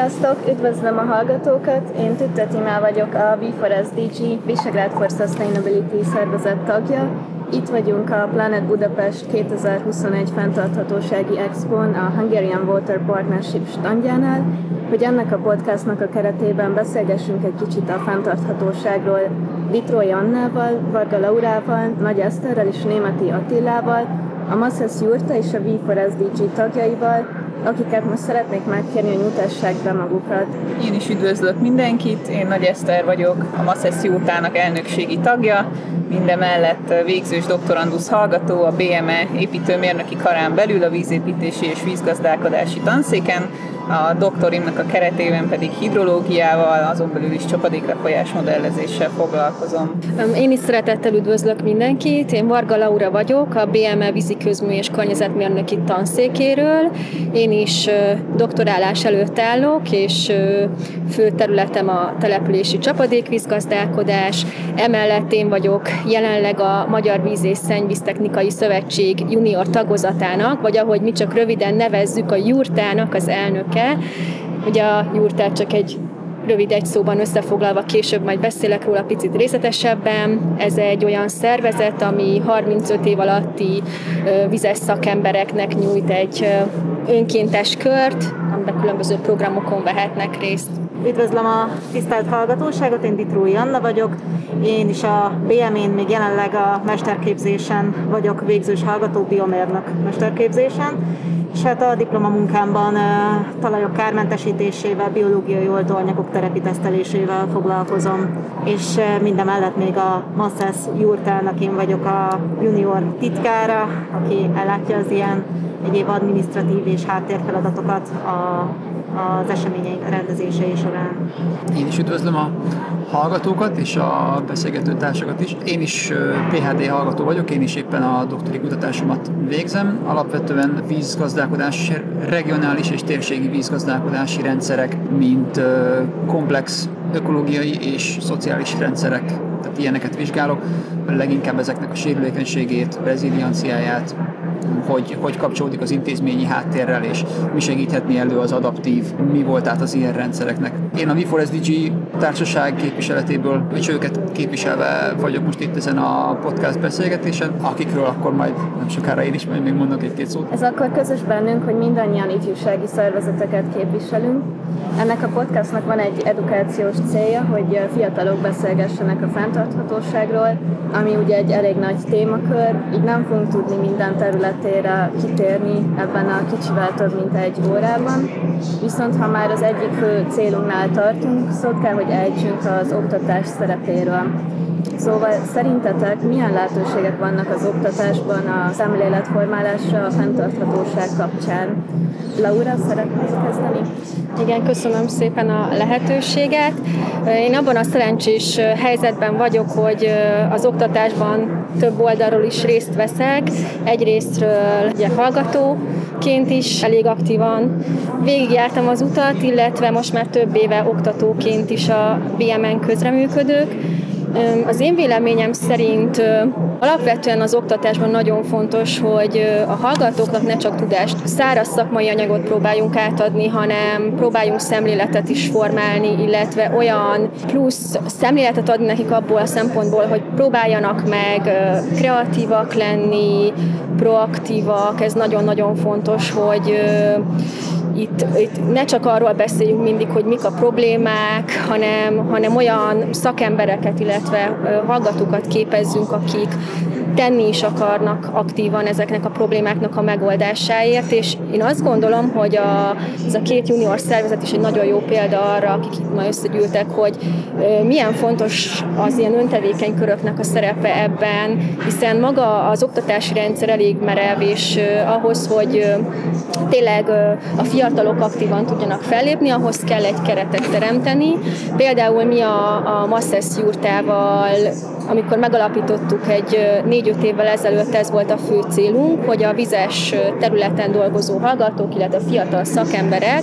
Sziasztok! Üdvözlöm a hallgatókat! Én Tütte Timá vagyok, a V4SDG Visegrád for Sustainability szervezet tagja. Itt vagyunk a Planet Budapest 2021 fenntarthatósági Expon a Hungarian Water Partnership standjánál, hogy ennek a podcastnak a keretében beszélgessünk egy kicsit a fenntarthatóságról Vitrói Annával, Varga Laurával, Nagy Eszterrel és Németi Attilával, a Masses Jurta és a V4SDG tagjaival, akiket most szeretnék megkérni, hogy mutassák be magukat. Én is üdvözlök mindenkit, én Nagy Eszter vagyok, a Masses Jurtának elnökségi tagja, mindemellett végzős doktorandusz hallgató a BME építőmérnöki karán belül a vízépítési és vízgazdálkodási tanszéken, a doktorimnak a keretében pedig hidrológiával, azon belül is csapadéklefolyás modellezéssel foglalkozom. Én is szeretettel üdvözlök mindenkit, én Varga Laura vagyok, a BME vízi közmű és környezetmérnöki tanszékéről. Én is doktorálás előtt állok, és fő területem a települési csapadékvízgazdálkodás. Emellett én vagyok jelenleg a Magyar Víz és Szennyvíztechnikai Szövetség junior tagozatának, vagy ahogy mi csak röviden nevezzük, a Jurtának az elnöke kell. Ugye a jurtát csak egy rövid egy szóban összefoglalva később majd beszélek róla picit részletesebben. Ez egy olyan szervezet, ami 35 év alatti vizes szakembereknek nyújt egy önkéntes kört, amiben különböző programokon vehetnek részt. Üdvözlöm a tisztelt hallgatóságot, én Ditrói Anna vagyok. Én is a BM-én még jelenleg a mesterképzésen vagyok végzős hallgató, biomérnök mesterképzésen és hát a diplomamunkámban talajok kármentesítésével, biológiai oldóanyagok terepi tesztelésével foglalkozom, és minden mellett még a Masses Jurtának én vagyok a junior titkára, aki ellátja az ilyen egyéb administratív és háttérfeladatokat a az eseményeink rendezései során. Én is üdvözlöm a hallgatókat és a beszélgető társakat is. Én is PHD hallgató vagyok, én is éppen a doktori kutatásomat végzem. Alapvetően vízgazdálkodás, regionális és térségi vízgazdálkodási rendszerek, mint komplex ökológiai és szociális rendszerek, tehát ilyeneket vizsgálok, leginkább ezeknek a sérülékenységét, rezilienciáját, hogy, hogy kapcsolódik az intézményi háttérrel, és mi segíthetni elő az adaptív, mi volt át az ilyen rendszereknek. Én a V4SDG társaság képviseletéből, és őket képviselve vagyok most itt ezen a podcast beszélgetésen, akikről akkor majd nem sokára én is majd még mondok egy-két szót. Ez akkor közös bennünk, hogy mindannyian ifjúsági szervezeteket képviselünk. Ennek a podcastnak van egy edukációs célja, hogy fiatalok beszélgessenek a fenntarthatóságról, ami ugye egy elég nagy témakör, így nem fogunk tudni minden területére kitérni ebben a kicsivel több mint egy órában. Viszont ha már az egyik fő célunknál tartunk, szót kell, hogy ejtsünk az oktatás szerepéről. Szóval szerintetek milyen lehetőségek vannak az oktatásban a szemléletformálásra, a fenntarthatóság kapcsán? Laura, szeretnél kezdeni? Igen, köszönöm szépen a lehetőséget. Én abban a szerencsés helyzetben vagyok, hogy az oktatásban több oldalról is részt veszek. Egyrésztről ugye hallgatóként is elég aktívan végigjártam az utat, illetve most már több éve oktatóként is a BMN közreműködők az én véleményem szerint alapvetően az oktatásban nagyon fontos, hogy a hallgatóknak ne csak tudást, száraz szakmai anyagot próbáljunk átadni, hanem próbáljunk szemléletet is formálni, illetve olyan plusz szemléletet adni nekik abból a szempontból, hogy próbáljanak meg kreatívak lenni, proaktívak, ez nagyon-nagyon fontos, hogy itt, itt ne csak arról beszéljünk mindig, hogy mik a problémák, hanem, hanem olyan szakembereket, illetve hallgatókat képezzünk, akik tenni is akarnak aktívan ezeknek a problémáknak a megoldásáért, és én azt gondolom, hogy a, ez a két junior szervezet is egy nagyon jó példa arra, akik itt ma összegyűltek, hogy milyen fontos az ilyen öntevékeny köröknek a szerepe ebben, hiszen maga az oktatási rendszer elég merev, és ahhoz, hogy tényleg a fiatalok aktívan tudjanak fellépni, ahhoz kell egy keretet teremteni. Például mi a, a Masses jurtával amikor megalapítottuk egy négy-öt évvel ezelőtt, ez volt a fő célunk, hogy a vizes területen dolgozó hallgatók, illetve fiatal szakemberek,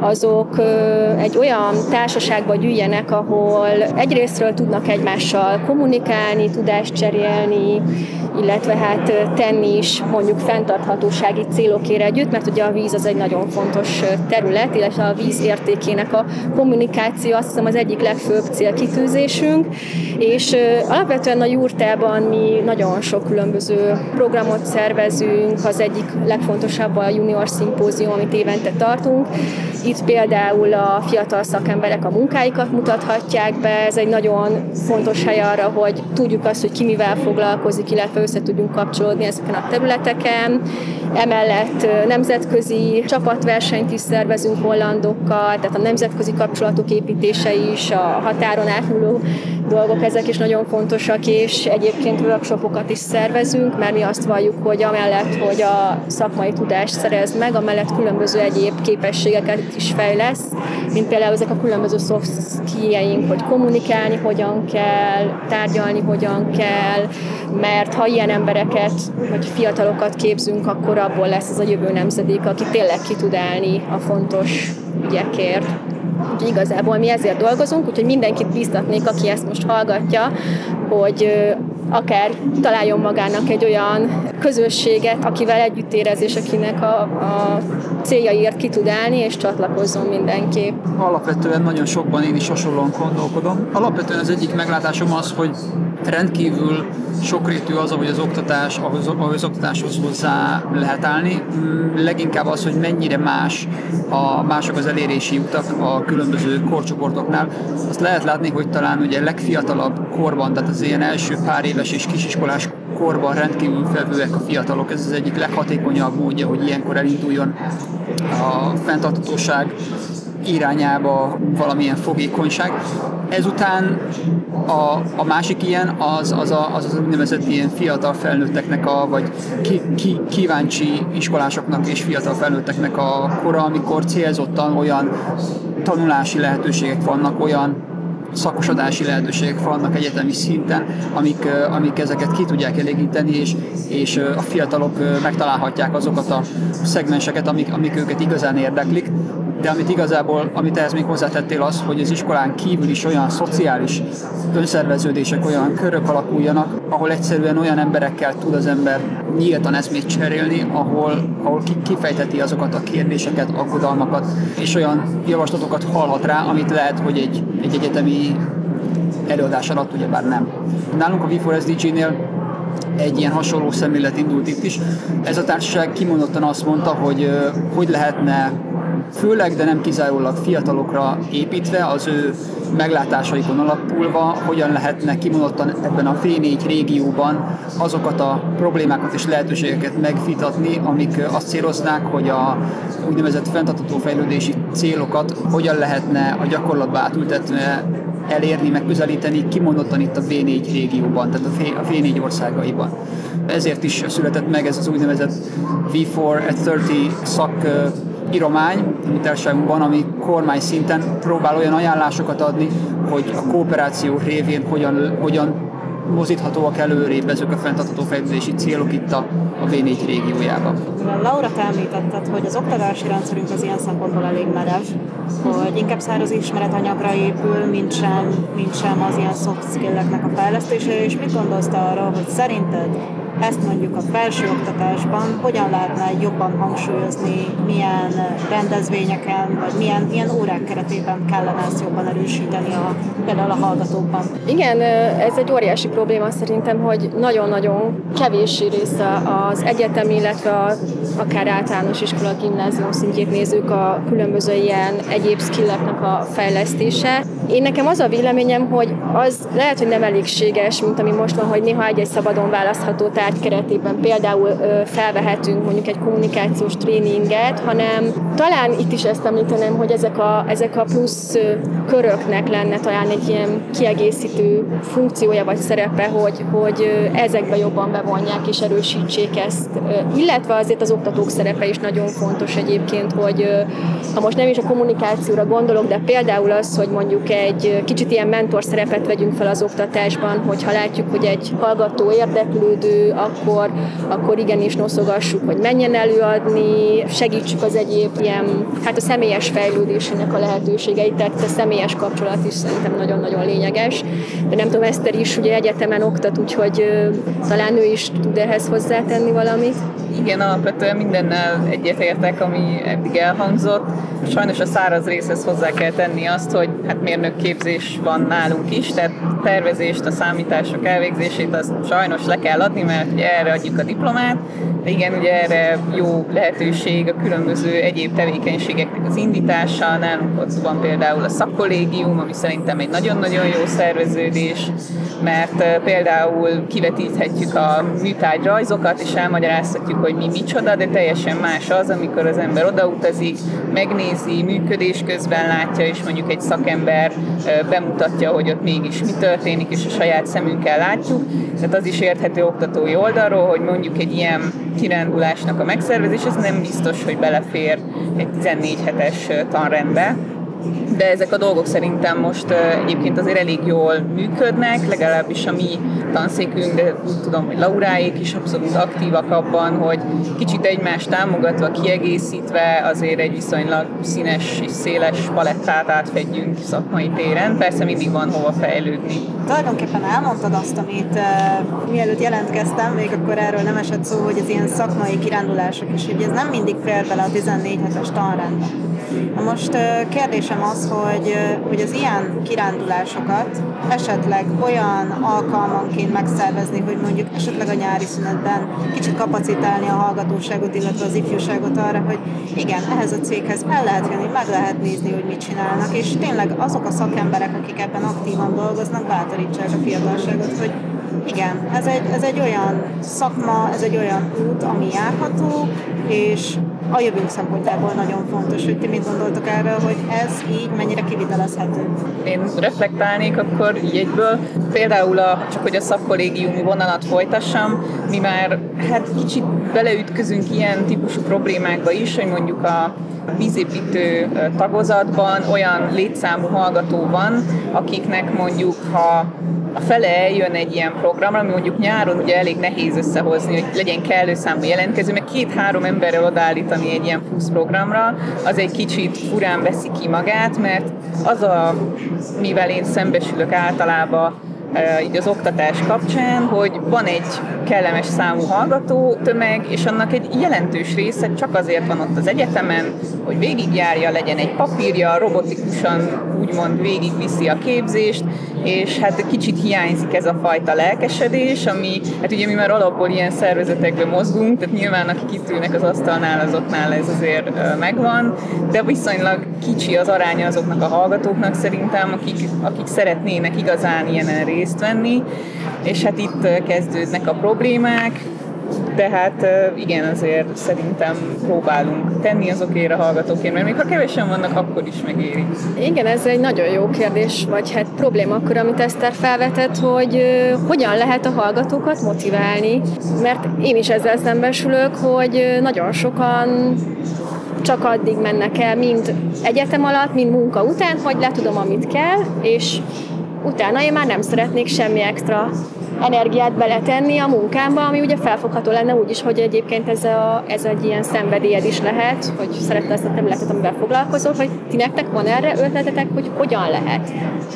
azok egy olyan társaságba gyűjjenek, ahol egyrésztről tudnak egymással kommunikálni, tudást cserélni, illetve hát tenni is mondjuk fenntarthatósági célokért együtt, mert ugye a víz az egy nagyon fontos terület, illetve a víz értékének a kommunikáció azt hiszem az egyik legfőbb célkitűzésünk, és alapvetően a jurtában mi nagyon sok különböző programot szervezünk, az egyik legfontosabb a junior szimpózium, amit évente tartunk. Itt például a fiatal szakemberek a munkáikat mutathatják be, ez egy nagyon fontos hely arra, hogy tudjuk azt, hogy ki mivel foglalkozik, illetve össze tudjunk kapcsolódni ezeken a területeken. Emellett nemzetközi csapatversenyt is szervezünk hollandokkal, tehát a nemzetközi kapcsolatok építése is, a határon átnyúló dolgok, ezek is nagyon fontosak, és egyébként workshopokat is szervezünk, mert mi azt valljuk, hogy amellett, hogy a szakmai tudást szerez meg, amellett különböző egyéb képességeket is fejlesz, mint például ezek a különböző soft skilljeink, hogy kommunikálni hogyan kell, tárgyalni hogyan kell, mert ha ilyen embereket, vagy fiatalokat képzünk, akkor abból lesz az a jövő nemzedék, aki tényleg ki tud állni a fontos ügyekért. Úgyhogy igazából mi ezért dolgozunk, úgyhogy mindenkit biztatnék, aki ezt most hallgatja, hogy akár találjon magának egy olyan közösséget, akivel együtt érez, és akinek a, a céljaiért ki tud állni, és csatlakozzon mindenképp. Alapvetően nagyon sokban én is hasonlóan gondolkodom. Alapvetően az egyik meglátásom az, hogy rendkívül sokrétű az, hogy az oktatás, ahhoz, ahogy az oktatáshoz hozzá lehet állni. Mm, leginkább az, hogy mennyire más a mások az elérési utak a különböző korcsoportoknál. Azt lehet látni, hogy talán ugye legfiatalabb korban, tehát az ilyen első pár éves és kisiskolás korban rendkívül felvőek a fiatalok. Ez az egyik leghatékonyabb módja, hogy ilyenkor elinduljon a fenntartatóság irányába valamilyen fogékonyság. Ezután a, a másik ilyen az az, a, az az úgynevezett ilyen fiatal felnőtteknek, a, vagy ki, ki, kíváncsi iskolásoknak és fiatal felnőtteknek a kora, amikor célzottan olyan tanulási lehetőségek vannak, olyan szakosodási lehetőségek vannak egyetemi szinten, amik, amik ezeket ki tudják elégíteni, és, és a fiatalok megtalálhatják azokat a szegmenseket, amik, amik őket igazán érdeklik, de amit igazából, amit ehhez még hozzátettél az, hogy az iskolán kívül is olyan szociális önszerveződések, olyan körök alakuljanak, ahol egyszerűen olyan emberekkel tud az ember nyíltan eszmét cserélni, ahol, ahol kifejteti azokat a kérdéseket, aggodalmakat, és olyan javaslatokat hallhat rá, amit lehet, hogy egy, egy egyetemi előadás alatt ugyebár nem. Nálunk a V4SDG-nél egy ilyen hasonló szemlélet indult itt is. Ez a társaság kimondottan azt mondta, hogy hogy lehetne főleg, de nem kizárólag fiatalokra építve, az ő meglátásaikon alapulva, hogyan lehetne kimondottan ebben a V4 régióban azokat a problémákat és lehetőségeket megvitatni, amik azt céloznák, hogy a úgynevezett fenntartató fejlődési célokat hogyan lehetne a gyakorlatba átültetve elérni, megközelíteni, kimondottan itt a V4 régióban, tehát a V4 országaiban. Ezért is született meg ez az úgynevezett V4 at 30 szak mi társaságunkban, ami kormány szinten próbál olyan ajánlásokat adni, hogy a kooperáció révén hogyan, hogyan mozíthatóak előrébb ezek a fenntartható fejlődési célok itt a, a V4 régiójában. Laura, te említetted, hogy az oktatási rendszerünk az ilyen szempontból elég merev, hogy inkább száraz ismeretanyagra épül, mint sem, mint sem az ilyen soft skill-eknek a fejlesztése, és mit gondolsz te arra, hogy szerinted ezt mondjuk a felső oktatásban hogyan lehetne jobban hangsúlyozni, milyen rendezvényeken, vagy milyen, milyen órák keretében kellene ezt jobban erősíteni a, például a hallgatókban? Igen, ez egy óriási probléma szerintem, hogy nagyon-nagyon kevés része az egyetem, illetve a, akár általános iskola, gimnázium szintjét nézzük a különböző ilyen egyéb skilleknek a fejlesztése. Én nekem az a véleményem, hogy az lehet, hogy nem elégséges, mint ami most van, hogy néha egy-egy szabadon választható tárgy keretében például felvehetünk mondjuk egy kommunikációs tréninget, hanem talán itt is ezt említeném, hogy ezek a, ezek a plusz köröknek lenne talán egy ilyen kiegészítő funkciója vagy szerepe, hogy, hogy ezekbe jobban bevonják és erősítsék ezt. Illetve azért az oktatók szerepe is nagyon fontos egyébként, hogy ha most nem is a kommunikációra gondolok, de például az, hogy mondjuk egy kicsit ilyen mentor szerepet vegyünk fel az oktatásban, hogyha látjuk, hogy egy hallgató érdeklődő, akkor, akkor igenis noszogassuk, hogy menjen előadni, segítsük az egyéb ilyen, hát a személyes fejlődésének a lehetőségeit, tehát a személyes kapcsolat is szerintem nagyon-nagyon lényeges. De nem tudom, Eszter is ugye egyetemen oktat, úgyhogy talán ő is tud ehhez hozzátenni valamit. Igen, alapvetően mindennel egyetértek, ami eddig elhangzott. Sajnos a száraz részhez hozzá kell tenni azt, hogy hát mérnök képzés van nálunk is, tehát tervezést, a számítások elvégzését azt sajnos le kell adni, mert ugye erre adjuk a diplomát. De igen, ugye erre jó lehetőség a különböző egyéb tevékenységeknek az indítása. Nálunk ott van például a szakkollégium, ami szerintem egy nagyon-nagyon jó szerveződés, mert például kivetíthetjük a műtárgyrajzokat, és elmagyarázhatjuk, hogy mi micsoda, de teljesen más az, amikor az ember odautazik, megnézi, működés közben látja, és mondjuk egy szakember bemutatja, hogy ott mégis mi történik, és a saját szemünkkel látjuk. Tehát az is érthető oktatói oldalról, hogy mondjuk egy ilyen kirándulásnak a megszervezés, ez nem biztos, hogy belefér egy 14 hetes tanrendbe, de ezek a dolgok szerintem most egyébként azért elég jól működnek, legalábbis a mi tanszékünk, de úgy tudom, hogy Lauráék is abszolút aktívak abban, hogy kicsit egymást támogatva, kiegészítve azért egy viszonylag színes és széles palettát átfedjünk szakmai téren. Persze mindig van hova fejlődni. Tulajdonképpen elmondtad azt, amit uh, mielőtt jelentkeztem, még akkor erről nem esett szó, hogy az ilyen szakmai kirándulások is, hogy ez nem mindig fér bele a 14 hetes tanrendbe. Most kérdésem az, hogy, hogy az ilyen kirándulásokat esetleg olyan alkalmanként megszervezni, hogy mondjuk esetleg a nyári szünetben kicsit kapacitálni a hallgatóságot, illetve az ifjúságot arra, hogy igen, ehhez a céghez el lehet jönni, meg lehet nézni, hogy mit csinálnak, és tényleg azok a szakemberek, akik ebben aktívan dolgoznak, bátorítsák a fiatalságot, hogy igen, ez egy, ez egy olyan szakma, ez egy olyan út, ami járható, és a jövőnk szempontjából nagyon fontos, hogy ti mit gondoltok erről, hogy ez így mennyire kivitelezhető. Én reflektálnék akkor így egyből, például a, csak hogy a szakkollégiumi vonalat folytassam, mi már hát kicsit beleütközünk ilyen típusú problémákba is, hogy mondjuk a vízépítő tagozatban olyan létszámú hallgató van, akiknek mondjuk ha a fele eljön egy ilyen programra, ami mondjuk nyáron ugye elég nehéz összehozni, hogy legyen kellő számú jelentkező, mert két-három emberrel odaállítani egy ilyen plusz programra, az egy kicsit furán veszi ki magát, mert az a, mivel én szembesülök általában így az oktatás kapcsán, hogy van egy kellemes számú hallgató tömeg, és annak egy jelentős része csak azért van ott az egyetemen, hogy végigjárja, legyen egy papírja, robotikusan úgymond végigviszi a képzést, és hát kicsit hiányzik ez a fajta lelkesedés, ami, hát ugye mi már alapból ilyen szervezetekben mozgunk, tehát nyilván akik itt ülnek az asztalnál, azoknál ez azért megvan, de viszonylag kicsi az aránya azoknak a hallgatóknak szerintem, akik, akik szeretnének igazán ilyen részt venni, és hát itt kezdődnek a problémák, tehát igen, azért szerintem próbálunk tenni azokért a hallgatókért, mert még ha kevesen vannak, akkor is megéri. Igen, ez egy nagyon jó kérdés, vagy hát probléma akkor, amit Eszter felvetett, hogy hogyan lehet a hallgatókat motiválni, mert én is ezzel szembesülök, hogy nagyon sokan csak addig mennek el, mind egyetem alatt, mind munka után, hogy letudom, amit kell, és utána én már nem szeretnék semmi extra energiát beletenni a munkámba, ami ugye felfogható lenne úgy is, hogy egyébként ez, a, ez egy ilyen szenvedélyed is lehet, hogy szeretne ezt a területet, amivel foglalkozol, hogy ti nektek van erre ötletetek, hogy hogyan lehet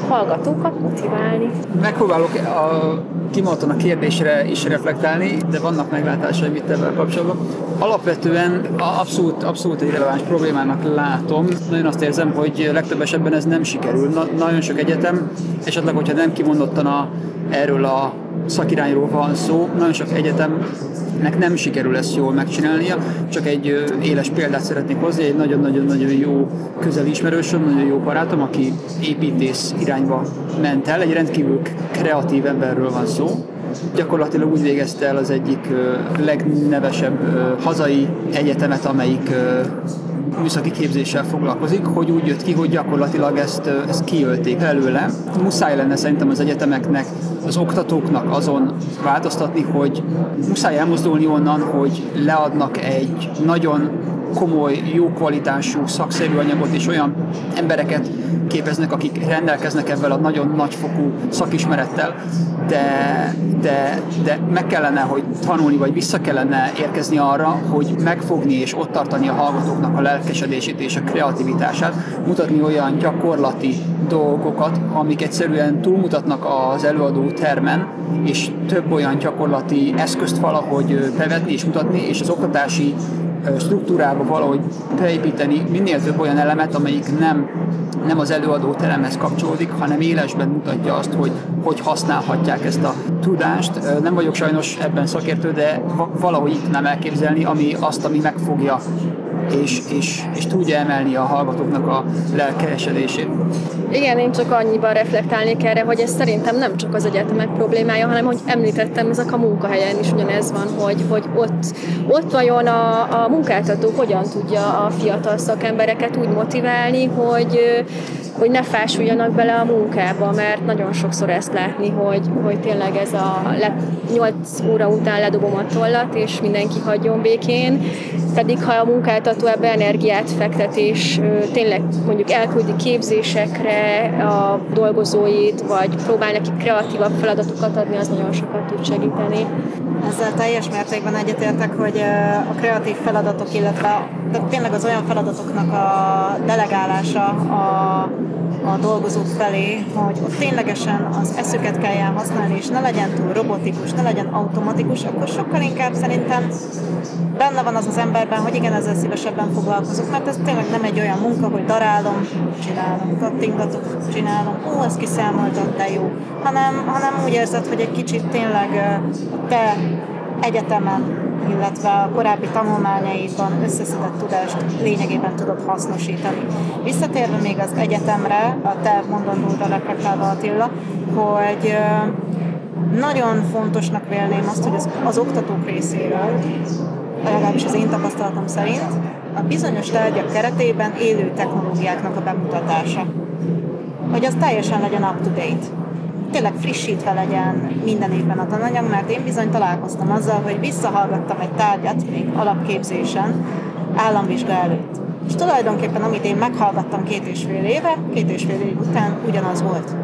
hallgatókat motiválni. Megpróbálok a kimondottan a kérdésre is reflektálni, de vannak meglátásaim itt ebben kapcsolatban. Alapvetően abszolút, abszolút egy releváns problémának látom. Nagyon azt érzem, hogy legtöbb esetben ez nem sikerül. Na, nagyon sok egyetem, esetleg, hogyha nem kimondottan a, erről a szakirányról van szó, nagyon sok egyetemnek nem sikerül ezt jól megcsinálnia, csak egy éles példát szeretnék hozni, egy nagyon-nagyon-nagyon jó közeli ismerősöm, nagyon jó barátom, aki építész irányba ment el, egy rendkívül kreatív emberről van szó, gyakorlatilag úgy végezte el az egyik legnevesebb hazai egyetemet, amelyik műszaki képzéssel foglalkozik, hogy úgy jött ki, hogy gyakorlatilag ezt, ezt kiölték előle. Muszáj lenne szerintem az egyetemeknek, az oktatóknak azon változtatni, hogy muszáj elmozdulni onnan, hogy leadnak egy nagyon komoly, jó kvalitású szakszerű anyagot és olyan embereket képeznek, akik rendelkeznek ebben a nagyon nagyfokú szakismerettel, de, de, de meg kellene, hogy tanulni, vagy vissza kellene érkezni arra, hogy megfogni és ott tartani a hallgatóknak a lelkesedését és a kreativitását, mutatni olyan gyakorlati dolgokat, amik egyszerűen túlmutatnak az előadó termen, és több olyan gyakorlati eszközt valahogy bevetni és mutatni, és az oktatási struktúrába valahogy beépíteni minél több olyan elemet, amelyik nem, nem az előadó teremhez kapcsolódik, hanem élesben mutatja azt, hogy hogy használhatják ezt a tudást. Nem vagyok sajnos ebben szakértő, de valahogy itt nem elképzelni, ami azt, ami megfogja és, és, és tudja emelni a hallgatóknak a lelkesedését. Igen, én csak annyiban reflektálnék erre, hogy ez szerintem nem csak az egyetemek problémája, hanem hogy említettem, ezek a munkahelyen is ugyanez van, hogy, hogy ott, ott vajon a, a munkáltató hogyan tudja a fiatal szakembereket úgy motiválni, hogy, hogy ne fásuljanak bele a munkába, mert nagyon sokszor ezt látni, hogy, hogy tényleg ez a le, 8 óra után ledobom a tollat, és mindenki hagyjon békén, pedig ha a munkáltató ebbe energiát fektet, és tényleg mondjuk elküldi képzésekre a dolgozóit, vagy próbál neki kreatívabb feladatokat adni, az nagyon sokat tud segíteni. Ezzel teljes mértékben egyetértek, hogy a kreatív feladatok, illetve de tényleg az olyan feladatoknak a delegálása a a dolgozók felé, hogy ott ténylegesen az eszüket kelljen használni, és ne legyen túl robotikus, ne legyen automatikus, akkor sokkal inkább szerintem benne van az az emberben, hogy igen, ezzel szívesebben foglalkozok, mert ez tényleg nem egy olyan munka, hogy darálom, csinálom, kattingatok, csinálom, ó, ez kiszámoltat, de jó, hanem, hanem úgy érzed, hogy egy kicsit tényleg te egyetemen illetve a korábbi tanulmányaidban összeszedett tudást lényegében tudod hasznosítani. Visszatérve még az egyetemre, a te mondandóra reflektálva Attila, hogy nagyon fontosnak vélném azt, hogy az, az oktatók részéről, legalábbis az én tapasztalatom szerint, a bizonyos tárgyak keretében élő technológiáknak a bemutatása. Hogy az teljesen legyen up-to-date tényleg frissítve legyen minden évben a tananyag, mert én bizony találkoztam azzal, hogy visszahallgattam egy tárgyat még alapképzésen államvizsga előtt. És tulajdonképpen amit én meghallgattam két és fél éve, két és fél év után ugyanaz volt.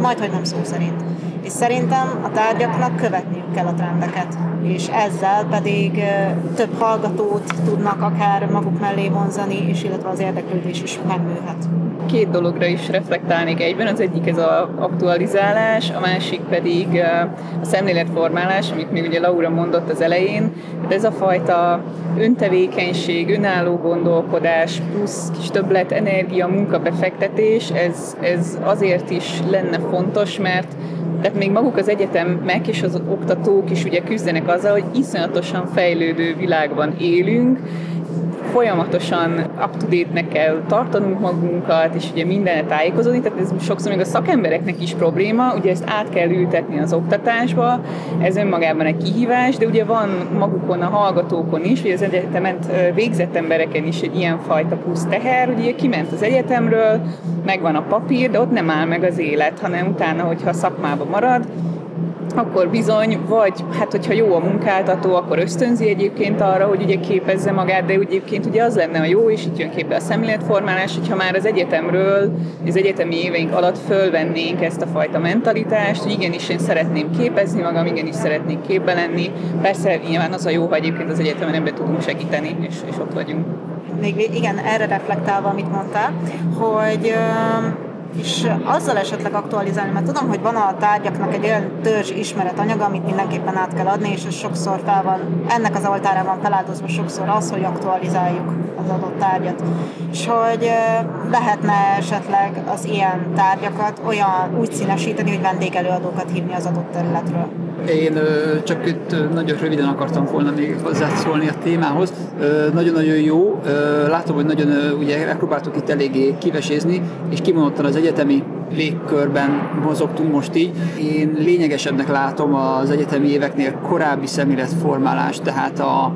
Majd, hogy nem szó szerint. És szerintem a tárgyaknak követniük kell a trendeket, és ezzel pedig több hallgatót tudnak akár maguk mellé vonzani, és illetve az érdeklődés is megnőhet két dologra is reflektálnék egyben. Az egyik ez az aktualizálás, a másik pedig a szemléletformálás, amit még ugye Laura mondott az elején. De ez a fajta öntevékenység, önálló gondolkodás, plusz kis többlet energia, munkabefektetés, ez, ez azért is lenne fontos, mert tehát még maguk az egyetemek és az oktatók is ugye küzdenek azzal, hogy iszonyatosan fejlődő világban élünk, folyamatosan up-to-date-nek kell tartanunk magunkat, és ugye mindenet tájékozódni, tehát ez sokszor még a szakembereknek is probléma, ugye ezt át kell ültetni az oktatásba, ez önmagában egy kihívás, de ugye van magukon a hallgatókon is, vagy az egyetemet végzett embereken is egy ilyen fajta plusz teher, ugye kiment az egyetemről, megvan a papír, de ott nem áll meg az élet, hanem utána, hogyha szakmába marad, akkor bizony, vagy hát hogyha jó a munkáltató, akkor ösztönzi egyébként arra, hogy ugye képezze magát, de egyébként ugye az lenne a jó, és itt jön képbe a szemléletformálás, hogyha már az egyetemről, az egyetemi éveink alatt fölvennénk ezt a fajta mentalitást, hogy igenis én szeretném képezni magam, igenis szeretnék képbe lenni. Persze nyilván az a jó, ha egyébként az egyetemen ebbe tudunk segíteni, és, és ott vagyunk. Még igen, erre reflektálva, amit mondtál, hogy és azzal esetleg aktualizálni, mert tudom, hogy van a tárgyaknak egy olyan törzs ismeretanyaga, amit mindenképpen át kell adni, és sokszor fel van, ennek az oltárán van feláldozva sokszor az, hogy aktualizáljuk az adott tárgyat. És hogy lehetne esetleg az ilyen tárgyakat olyan úgy színesíteni, hogy vendégelőadókat hívni az adott területről. Én csak itt nagyon röviden akartam volna még hozzászólni a témához. Nagyon-nagyon jó. Látom, hogy nagyon ugye megpróbáltuk itt eléggé kivesézni, és kimondottan az egyetemi légkörben mozogtunk most így. Én lényegesebbnek látom az egyetemi éveknél korábbi szemléletformálást, tehát a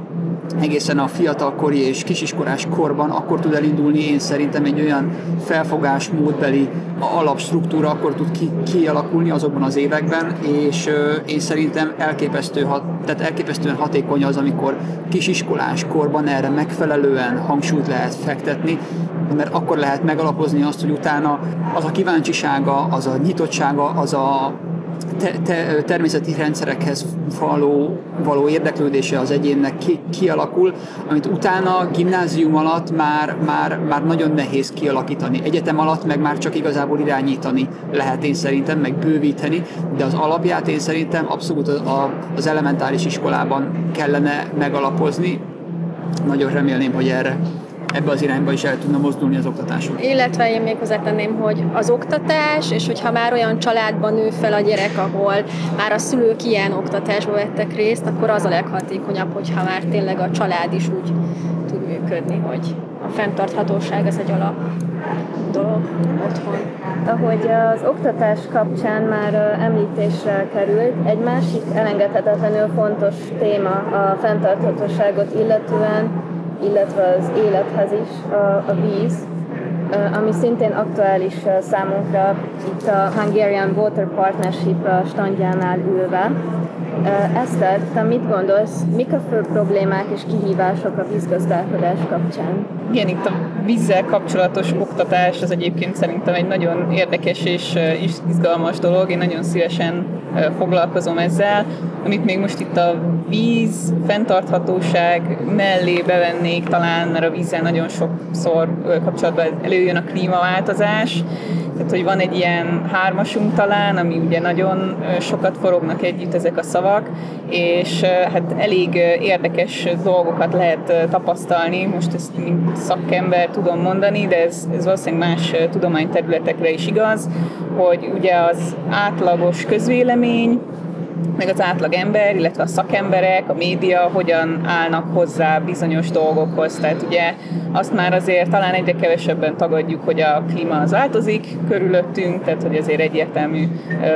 egészen a fiatalkori és kisiskolás korban akkor tud elindulni, én szerintem egy olyan felfogásmódbeli alapstruktúra akkor tud ki, kialakulni azokban az években, és én szerintem elképesztő, tehát elképesztően hatékony az, amikor kisiskolás korban erre megfelelően hangsúlyt lehet fektetni, mert akkor lehet megalapozni azt, hogy utána az a kíváncsisága, az a nyitottsága, az a te, te, természeti rendszerekhez való, való érdeklődése az egyénnek ki, kialakul, amit utána gimnázium alatt már, már, már nagyon nehéz kialakítani. Egyetem alatt meg már csak igazából irányítani lehet én szerintem, meg bővíteni, de az alapját én szerintem abszolút az elementáris iskolában kellene megalapozni. Nagyon remélném, hogy erre ebbe az irányba is el tudna mozdulni az oktatások. Illetve én még hozzátenném, hogy az oktatás, és hogyha már olyan családban nő fel a gyerek, ahol már a szülők ilyen oktatásba vettek részt, akkor az a leghatékonyabb, hogyha már tényleg a család is úgy tud működni, hogy a fenntarthatóság ez egy alap dolog otthon. Ahogy az oktatás kapcsán már említésre került, egy másik elengedhetetlenül fontos téma a fenntarthatóságot illetően illetve az élethez is a, a víz, ami szintén aktuális számunkra itt a Hungarian Water Partnership standjánál ülve. Eszter, te mit gondolsz, mik a fő problémák és kihívások a vízgazdálkodás kapcsán? Igen, itt a vízzel kapcsolatos oktatás az egyébként szerintem egy nagyon érdekes és izgalmas dolog. Én nagyon szívesen foglalkozom ezzel. Amit még most itt a víz, fenntarthatóság mellé bevennék talán, mert a vízzel nagyon sokszor kapcsolatban előjön a klímaváltozás, tehát, hogy van egy ilyen hármasunk talán, ami ugye nagyon sokat forognak együtt ezek a szavak, és hát elég érdekes dolgokat lehet tapasztalni, most ezt mint szakember tudom mondani, de ez, ez valószínűleg más tudományterületekre is igaz, hogy ugye az átlagos közvélemény, meg az átlag ember, illetve a szakemberek, a média hogyan állnak hozzá bizonyos dolgokhoz. Tehát ugye azt már azért talán egyre kevesebben tagadjuk, hogy a klíma az változik körülöttünk, tehát hogy azért egyértelmű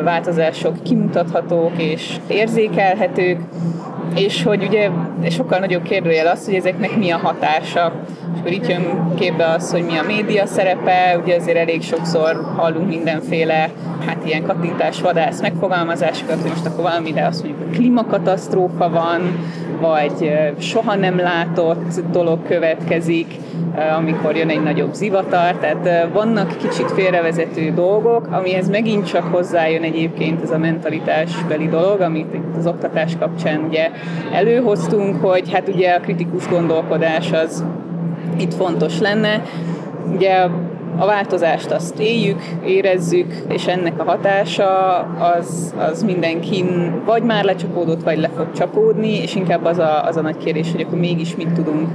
változások kimutathatók és érzékelhetők, és hogy ugye sokkal nagyobb kérdőjel az, hogy ezeknek mi a hatása. És akkor itt jön képbe az, hogy mi a média szerepe, ugye azért elég sokszor hallunk mindenféle hát ilyen kattintás vadász megfogalmazásokat, hogy most akkor valamire azt mondjuk, hogy klímakatasztrófa van, vagy soha nem látott dolog következik, amikor jön egy nagyobb zivatar, tehát vannak kicsit félrevezető dolgok, amihez megint csak hozzájön egyébként ez a mentalitásbeli dolog, amit itt az oktatás kapcsán ugye előhoztunk, hogy hát ugye a kritikus gondolkodás az itt fontos lenne. Ugye a változást azt éljük, érezzük, és ennek a hatása az, az mindenkin vagy már lecsapódott, vagy le fog csapódni, és inkább az a, az a nagy kérdés, hogy akkor mégis mit tudunk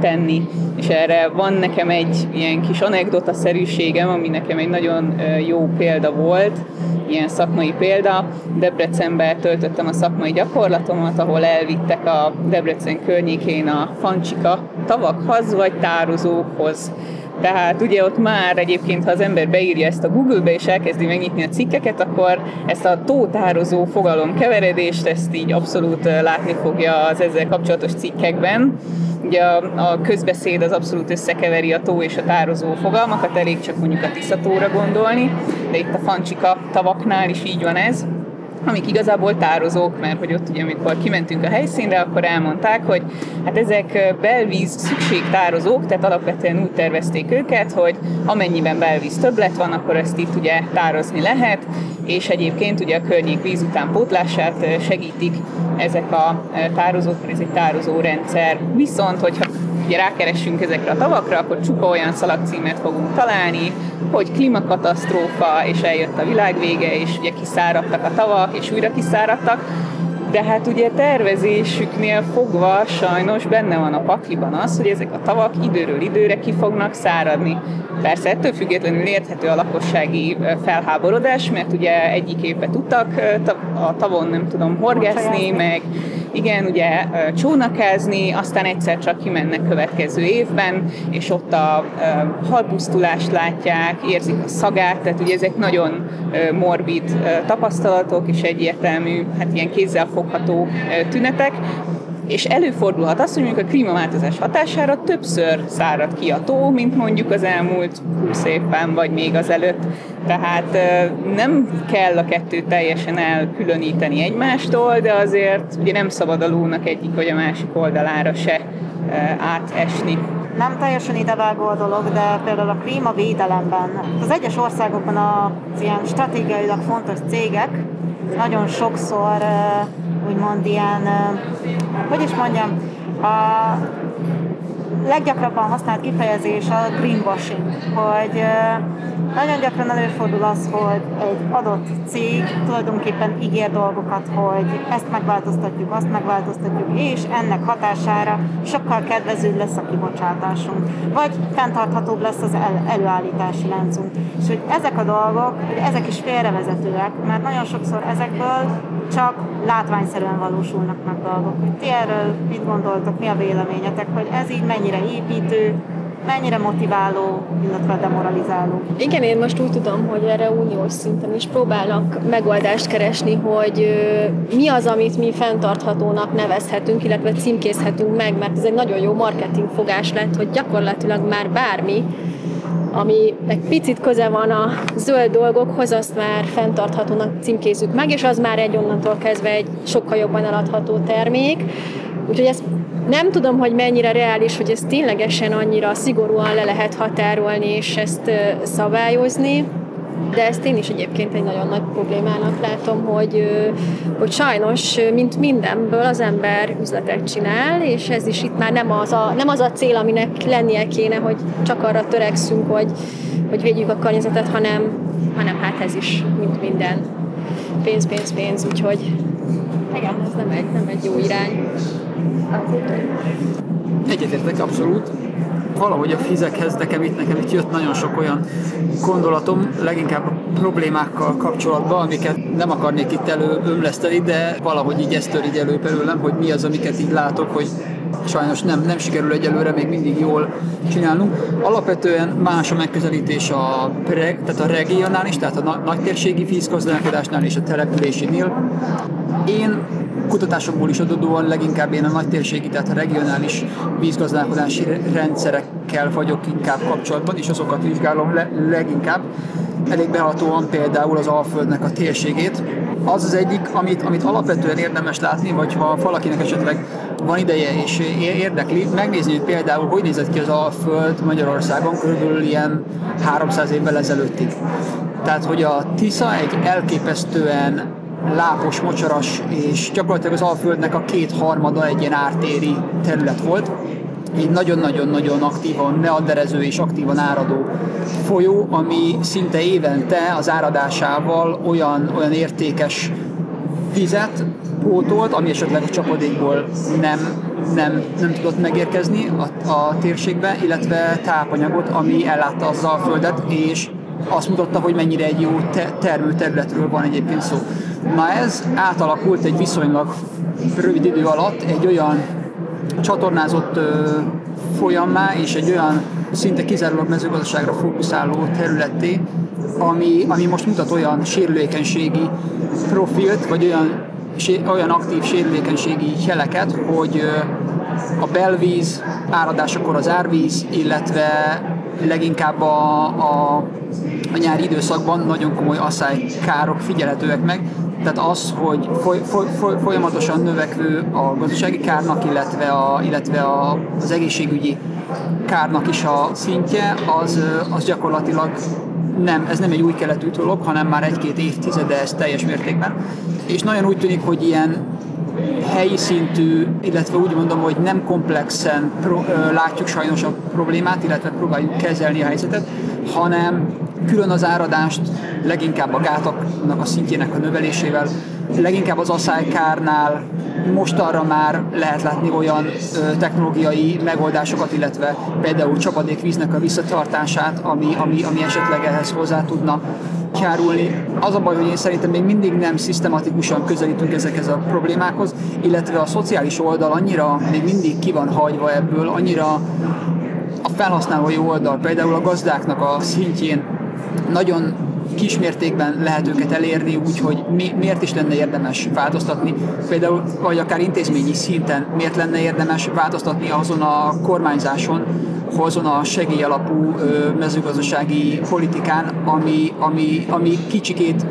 tenni. És erre van nekem egy ilyen kis anekdota-szerűségem, ami nekem egy nagyon jó példa volt, ilyen szakmai példa. Debrecenben töltöttem a szakmai gyakorlatomat, ahol elvittek a Debrecen környékén a fancsika tavakhoz vagy tározókhoz tehát ugye ott már egyébként, ha az ember beírja ezt a Google-be és elkezdi megnyitni a cikkeket, akkor ezt a tótározó fogalom keveredést, ezt így abszolút látni fogja az ezzel kapcsolatos cikkekben. Ugye a, a közbeszéd az abszolút összekeveri a tó és a tározó fogalmakat, elég csak mondjuk a Tiszatóra gondolni, de itt a Fancsika tavaknál is így van ez amik igazából tározók, mert hogy ott ugye, amikor kimentünk a helyszínre, akkor elmondták, hogy hát ezek belvíz szükségtározók, tehát alapvetően úgy tervezték őket, hogy amennyiben belvíz többlet van, akkor ezt itt ugye tározni lehet, és egyébként ugye a környék víz után pótlását segítik ezek a tározók, mert ez egy tározó rendszer. Viszont, hogyha ugye rákeressünk ezekre a tavakra, akkor csupa olyan szalagcímet fogunk találni, hogy klímakatasztrófa, és eljött a világ vége, és ugye kiszáradtak a tavak, és újra kiszáradtak, de hát ugye tervezésüknél fogva sajnos benne van a pakliban az, hogy ezek a tavak időről időre ki fognak száradni. Persze ettől függetlenül érthető a lakossági felháborodás, mert ugye egyik évben tudtak a tavon, nem tudom, horgászni, meg igen, ugye csónakázni, aztán egyszer csak kimennek következő évben, és ott a halpusztulást látják, érzik a szagát, tehát ugye ezek nagyon morbid tapasztalatok, és egyértelmű, hát ilyen kézzelfogható tünetek, és előfordulhat az, hogy mondjuk a klímaváltozás hatására többször szárad ki a tó, mint mondjuk az elmúlt 20 évben, vagy még az előtt. Tehát nem kell a kettőt teljesen elkülöníteni egymástól, de azért ugye nem szabad a lónak egyik vagy a másik oldalára se átesni nem teljesen idevágó a dolog, de például a klímavédelemben az egyes országokban az ilyen stratégiailag fontos cégek nagyon sokszor úgymond ilyen, hogy is mondjam, a leggyakrabban használt kifejezés a greenwashing, hogy nagyon gyakran előfordul az, hogy egy adott cég tulajdonképpen ígér dolgokat, hogy ezt megváltoztatjuk, azt megváltoztatjuk, és ennek hatására sokkal kedvezőbb lesz a kibocsátásunk, vagy fenntarthatóbb lesz az el- előállítási láncunk. És hogy ezek a dolgok, ezek is félrevezetőek, mert nagyon sokszor ezekből csak látványszerűen valósulnak meg dolgok. Ti erről mit gondoltok, mi a véleményetek, hogy ez így mennyire építő, mennyire motiváló, illetve demoralizáló. Igen, én most úgy tudom, hogy erre uniós szinten is próbálnak megoldást keresni, hogy mi az, amit mi fenntarthatónak nevezhetünk, illetve címkézhetünk meg, mert ez egy nagyon jó marketing fogás lett, hogy gyakorlatilag már bármi, ami egy picit köze van a zöld dolgokhoz, azt már fenntarthatónak címkézzük meg, és az már egy onnantól kezdve egy sokkal jobban eladható termék. Úgyhogy ezt nem tudom, hogy mennyire reális, hogy ezt ténylegesen annyira szigorúan le lehet határolni és ezt szabályozni, de ezt én is egyébként egy nagyon nagy problémának látom, hogy, hogy sajnos, mint mindenből az ember üzletet csinál, és ez is itt már nem az a, nem az a cél, aminek lennie kéne, hogy csak arra törekszünk, hogy, hogy védjük a környezetet, hanem, hanem hát ez is, mint minden. Pénz, pénz, pénz, úgyhogy igen, ez nem egy, nem egy jó irány. Egyetértek abszolút. Valahogy a fizekhez nekem itt, nekem itt jött nagyon sok olyan gondolatom, leginkább problémákkal kapcsolatban, amiket nem akarnék itt előömleszteni, de valahogy így ezt tör így elő belőlem, hogy mi az, amiket így látok, hogy sajnos nem, nem sikerül egyelőre még mindig jól csinálnunk. Alapvetően más a megközelítés a, preg, tehát a regionális, tehát a nagytérségi vízgazdálkodásnál és a településénél. Én kutatásokból is adódóan leginkább én a nagytérségi, tehát a regionális vízgazdálkodási rendszerekkel vagyok inkább kapcsolatban, és azokat vizsgálom le, leginkább. Elég behatóan például az Alföldnek a térségét. Az az egyik, amit, amit alapvetően érdemes látni, vagy ha valakinek esetleg van ideje és érdekli, megnézni, hogy például hogy nézett ki az Alföld Magyarországon körülbelül ilyen 300 évvel ezelőttig. Tehát, hogy a Tisza egy elképesztően lápos, mocsaras, és gyakorlatilag az Alföldnek a két harmada egy ilyen ártéri terület volt. Egy nagyon-nagyon-nagyon aktívan neaderező és aktívan áradó folyó, ami szinte évente az áradásával olyan, olyan értékes vizet pótolt, ami esetleg a csapadékból nem, nem, nem tudott megérkezni a, a térségbe, illetve tápanyagot, ami ellátta az Alföldet, és azt mutatta, hogy mennyire egy jó te- termőterületről van egyébként szó. Na ez átalakult egy viszonylag rövid idő alatt egy olyan csatornázott ö, folyammá és egy olyan szinte kizárólag mezőgazdaságra fókuszáló területté, ami, ami most mutat olyan sérülékenységi profilt, vagy olyan, olyan aktív sérülékenységi jeleket, hogy a belvíz áradásakor az árvíz, illetve leginkább a, a, a nyári időszakban nagyon komoly asszálykárok figyelhetőek meg, tehát az, hogy foly, foly, foly, folyamatosan növekvő a gazdasági kárnak, illetve, a, illetve a, az egészségügyi kárnak is a szintje, az, az gyakorlatilag nem, ez nem egy új keletű dolog, hanem már egy-két évtizede ez teljes mértékben. És nagyon úgy tűnik, hogy ilyen helyi szintű, illetve úgy mondom, hogy nem komplexen pro, ö, látjuk sajnos a problémát, illetve próbáljuk kezelni a helyzetet, hanem külön az áradást leginkább a gátaknak a szintjének a növelésével, leginkább az asszálykárnál most arra már lehet látni olyan ö, technológiai megoldásokat, illetve például csapadékvíznek a visszatartását, ami, ami, ami esetleg ehhez hozzá tudna járulni. Az a baj, hogy én szerintem még mindig nem szisztematikusan közelítünk ezekhez a problémákhoz, illetve a szociális oldal annyira még mindig ki van hagyva ebből, annyira a felhasználói oldal, például a gazdáknak a szintjén nagyon kismértékben lehet őket elérni, úgyhogy mi, miért is lenne érdemes változtatni, például, vagy akár intézményi szinten miért lenne érdemes változtatni azon a kormányzáson, azon a segélyalapú mezőgazdasági politikán, ami, ami, ami kicsikét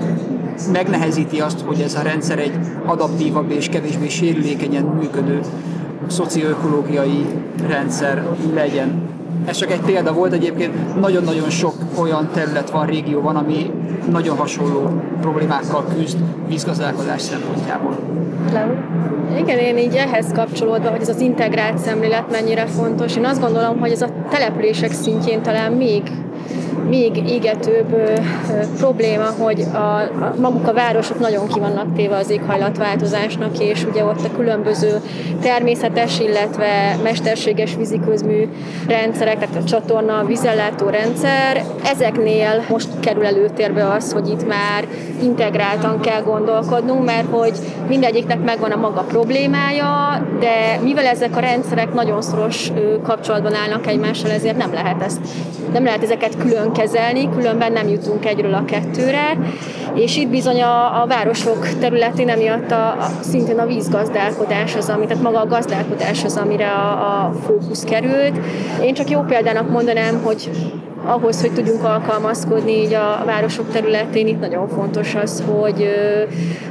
megnehezíti azt, hogy ez a rendszer egy adaptívabb és kevésbé sérülékenyen működő szocioökológiai rendszer legyen. Ez csak egy példa volt, egyébként nagyon-nagyon sok olyan terület van, régió van, ami nagyon hasonló problémákkal küzd vízgazdálkodás szempontjából. Igen, én így ehhez kapcsolódva, hogy ez az integrált szemlélet mennyire fontos, én azt gondolom, hogy ez a települések szintjén talán még még égetőbb probléma, hogy a, a, maguk a városok nagyon ki vannak téve az éghajlatváltozásnak, és ugye ott a különböző természetes, illetve mesterséges víziközmű rendszerek, tehát a csatorna, vízellátó rendszer, ezeknél most kerül előtérbe az, hogy itt már integráltan kell gondolkodnunk, mert hogy mindegyiknek megvan a maga problémája, de mivel ezek a rendszerek nagyon szoros kapcsolatban állnak egymással, ezért nem lehet ezt, nem lehet ezeket külön kezelni, különben nem jutunk egyről a kettőre, és itt bizony a, a városok területén emiatt a, a, szintén a vízgazdálkodás az, ami, tehát maga a gazdálkodás az, amire a, a fókusz került. Én csak jó példának mondanám, hogy ahhoz, hogy tudjunk alkalmazkodni így a városok területén, itt nagyon fontos az, hogy,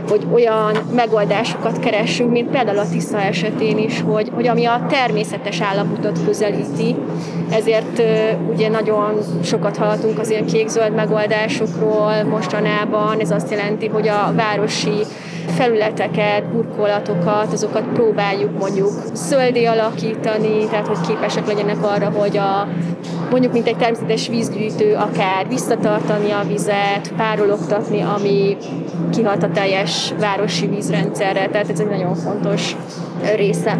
hogy olyan megoldásokat keressünk, mint például a Tisza esetén is, hogy, hogy ami a természetes állapotot közelíti, ezért ugye nagyon sokat hallhatunk az ilyen kék-zöld megoldásokról mostanában, ez azt jelenti, hogy a városi felületeket, burkolatokat, azokat próbáljuk mondjuk zöldé alakítani, tehát hogy képesek legyenek arra, hogy a, mondjuk mint egy természetes vízgyűjtő akár visszatartani a vizet, párologtatni, ami kihat a teljes városi vízrendszerre, tehát ez egy nagyon fontos része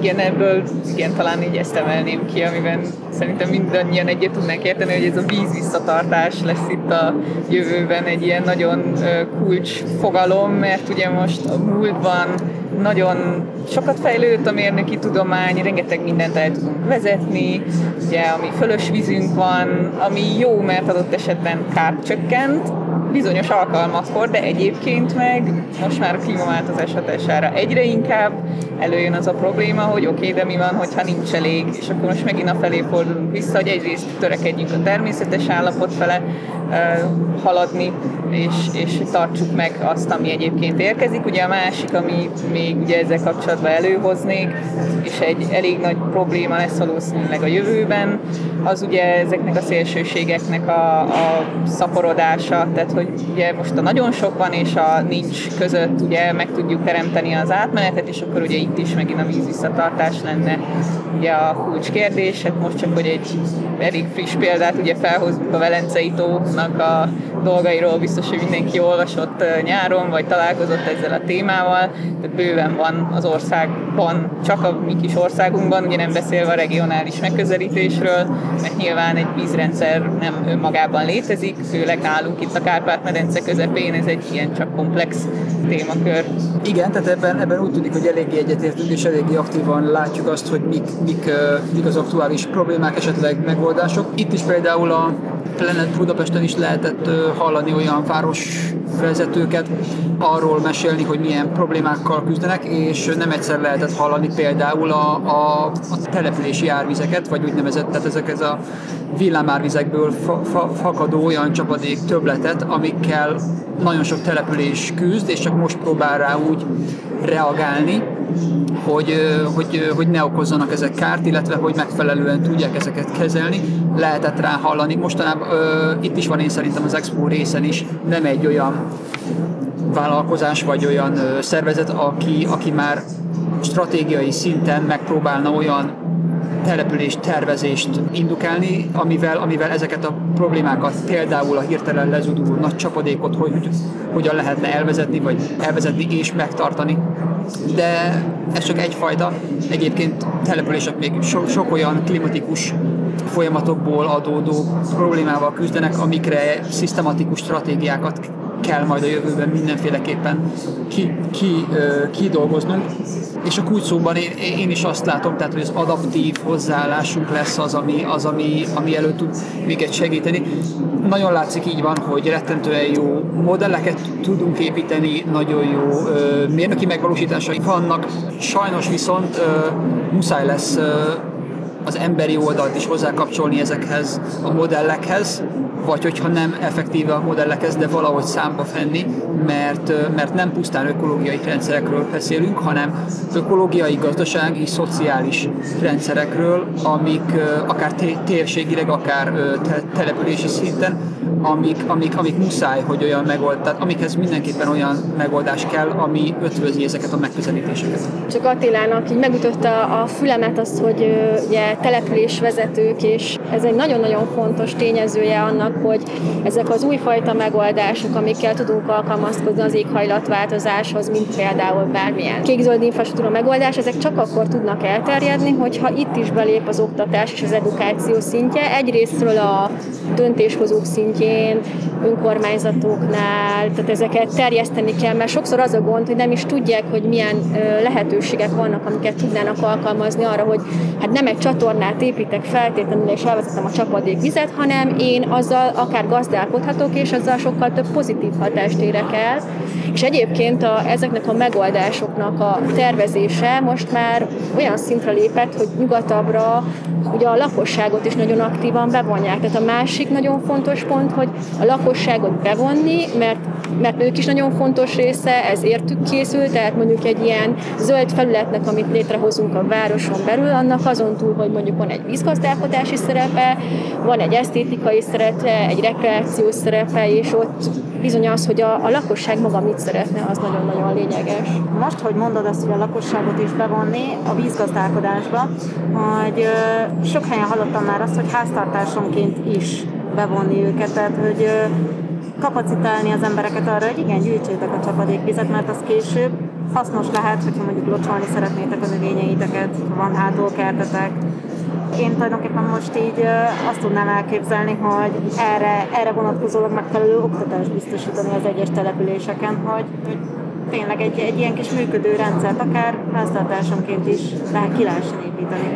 Igen, ebből igen, talán így ezt emelném ki, amiben szerintem mindannyian egyet tudnánk érteni, hogy ez a víz visszatartás lesz itt a jövőben egy ilyen nagyon kulcs fogalom, mert ugye most a múltban nagyon sokat fejlődött a mérnöki tudomány, rengeteg mindent el tudunk vezetni, ugye ami fölös vízünk van, ami jó, mert adott esetben kárt csökkent, bizonyos alkalmakkor, de egyébként meg most már a klímaváltozás hatására egyre inkább előjön az a probléma, hogy oké, okay, de mi van, hogyha nincs elég, és akkor most megint a felé fordulunk vissza, hogy egyrészt törekedjünk a természetes állapot fele uh, haladni, és, és tartsuk meg azt, ami egyébként érkezik. Ugye a másik, ami még ugye ezzel kapcsolatban előhoznék, és egy elég nagy probléma lesz valószínűleg a jövőben, az ugye ezeknek a szélsőségeknek a, a szaporodása, tehát hogy ugye most a nagyon sok van és a nincs között ugye meg tudjuk teremteni az átmenetet, és akkor ugye itt is megint a vízvisszatartás lenne ugye a kulcskérdés, hát most csak hogy egy elég friss példát ugye felhozzuk a Velencei tónak a dolgairól, biztos, hogy mindenki olvasott nyáron, vagy találkozott ezzel a témával, tehát bőven van az országban, csak a mi kis országunkban, ugye nem beszélve a regionális megközelítésről, mert nyilván egy vízrendszer nem önmagában létezik, főleg nálunk itt a Kárpát-medence közepén, ez egy ilyen csak komplex témakör. Igen, tehát ebben, ebben úgy tűnik, hogy eléggé egyetértünk, és eléggé aktívan látjuk azt, hogy mik, mik, mik az aktuális problémák, esetleg megoldások. Itt is például a Planet Budapesten is lehetett hallani olyan városvezetőket, arról mesélni, hogy milyen problémákkal küzdenek, és nem egyszer lehetett hallani például a, a, a települési árvizeket, vagy úgynevezett, tehát ezek ez a villámárvizekből fa, fa, fakadó olyan csapadék töbletet, amikkel nagyon sok település küzd, és csak most próbál rá úgy reagálni, hogy, hogy, hogy ne okozzanak ezek kárt, illetve hogy megfelelően tudják ezeket kezelni. Lehetett rá hallani. Mostanában ö, itt is van én szerintem az Expo részen is nem egy olyan vállalkozás vagy olyan szervezet, aki, aki már stratégiai szinten megpróbálna olyan település tervezést indukálni, amivel, amivel ezeket a problémákat, például a hirtelen lezuduló nagy csapadékot, hogy, hogy hogyan lehetne elvezetni, vagy elvezetni és megtartani. De ez csak egyfajta. Egyébként települések még so, sok olyan klimatikus folyamatokból adódó problémával küzdenek, amikre szisztematikus stratégiákat kell majd a jövőben mindenféleképpen ki, ki, kidolgoznunk. És a kulcsszóban én, én is azt látom, tehát, hogy az adaptív hozzáállásunk lesz az, ami, az, ami, ami előtt tud minket segíteni. Nagyon látszik így van, hogy rettentően jó modelleket tudunk építeni, nagyon jó ö, mérnöki megvalósításai vannak. Sajnos viszont ö, muszáj lesz ö, az emberi oldalt is hozzákapcsolni ezekhez a modellekhez, vagy hogyha nem effektíve a modellekhez, de valahogy számba fenni, mert, mert nem pusztán ökológiai rendszerekről beszélünk, hanem ökológiai, gazdasági, szociális rendszerekről, amik akár térségileg, akár települési szinten amik, amik, amik muszáj, hogy olyan megold, tehát amikhez mindenképpen olyan megoldás kell, ami ötvözi ezeket a megközelítéseket. Csak Attilának így megütötte a fülemet azt, hogy ugye településvezetők, és ez egy nagyon-nagyon fontos tényezője annak, hogy ezek az újfajta megoldások, amikkel tudunk alkalmazkodni az éghajlatváltozáshoz, mint például bármilyen kékzöld infrastruktúra megoldás, ezek csak akkor tudnak elterjedni, hogyha itt is belép az oktatás és az edukáció szintje. Egyrésztről a döntéshozók szintjén, önkormányzatoknál, tehát ezeket terjeszteni kell, mert sokszor az a gond, hogy nem is tudják, hogy milyen lehetőségek vannak, amiket tudnának alkalmazni arra, hogy hát nem egy csatornát építek feltétlenül, és elvezetem a csapadék vizet, hanem én azzal akár gazdálkodhatok, és azzal sokkal több pozitív hatást érek el. És egyébként a, ezeknek a megoldásoknak a tervezése most már olyan szintre lépett, hogy nyugatabbra ugye a lakosságot is nagyon aktívan bevonják. Tehát a másik nagyon fontos pont, hogy a lakosságot bevonni, mert, mert ők is nagyon fontos része, ez értük készül, tehát mondjuk egy ilyen zöld felületnek, amit létrehozunk a városon belül, annak azon túl, hogy mondjuk van egy vízgazdálkodási szerepe, van egy esztétikai szerepe, egy rekreációs szerepe, és ott bizony az, hogy a, a lakosság maga mit szeretne, az nagyon-nagyon lényeges. Most, hogy mondod azt, hogy a lakosságot is bevonni a vízgazdálkodásba, hogy ö, sok helyen hallottam már azt, hogy háztartásonként is bevonni őket, tehát hogy kapacitálni az embereket arra, hogy igen, gyűjtsétek a csapadékvizet, mert az később hasznos lehet, hogyha mondjuk locsolni szeretnétek a növényeiteket, ha van hátul kertetek. Én tulajdonképpen most így azt tudnám elképzelni, hogy erre, erre vonatkozólag megfelelő oktatást biztosítani az egyes településeken, hogy, hogy tényleg egy, egy ilyen kis működő rendszert, akár háztartásonként is lehet, ki lehessen építeni.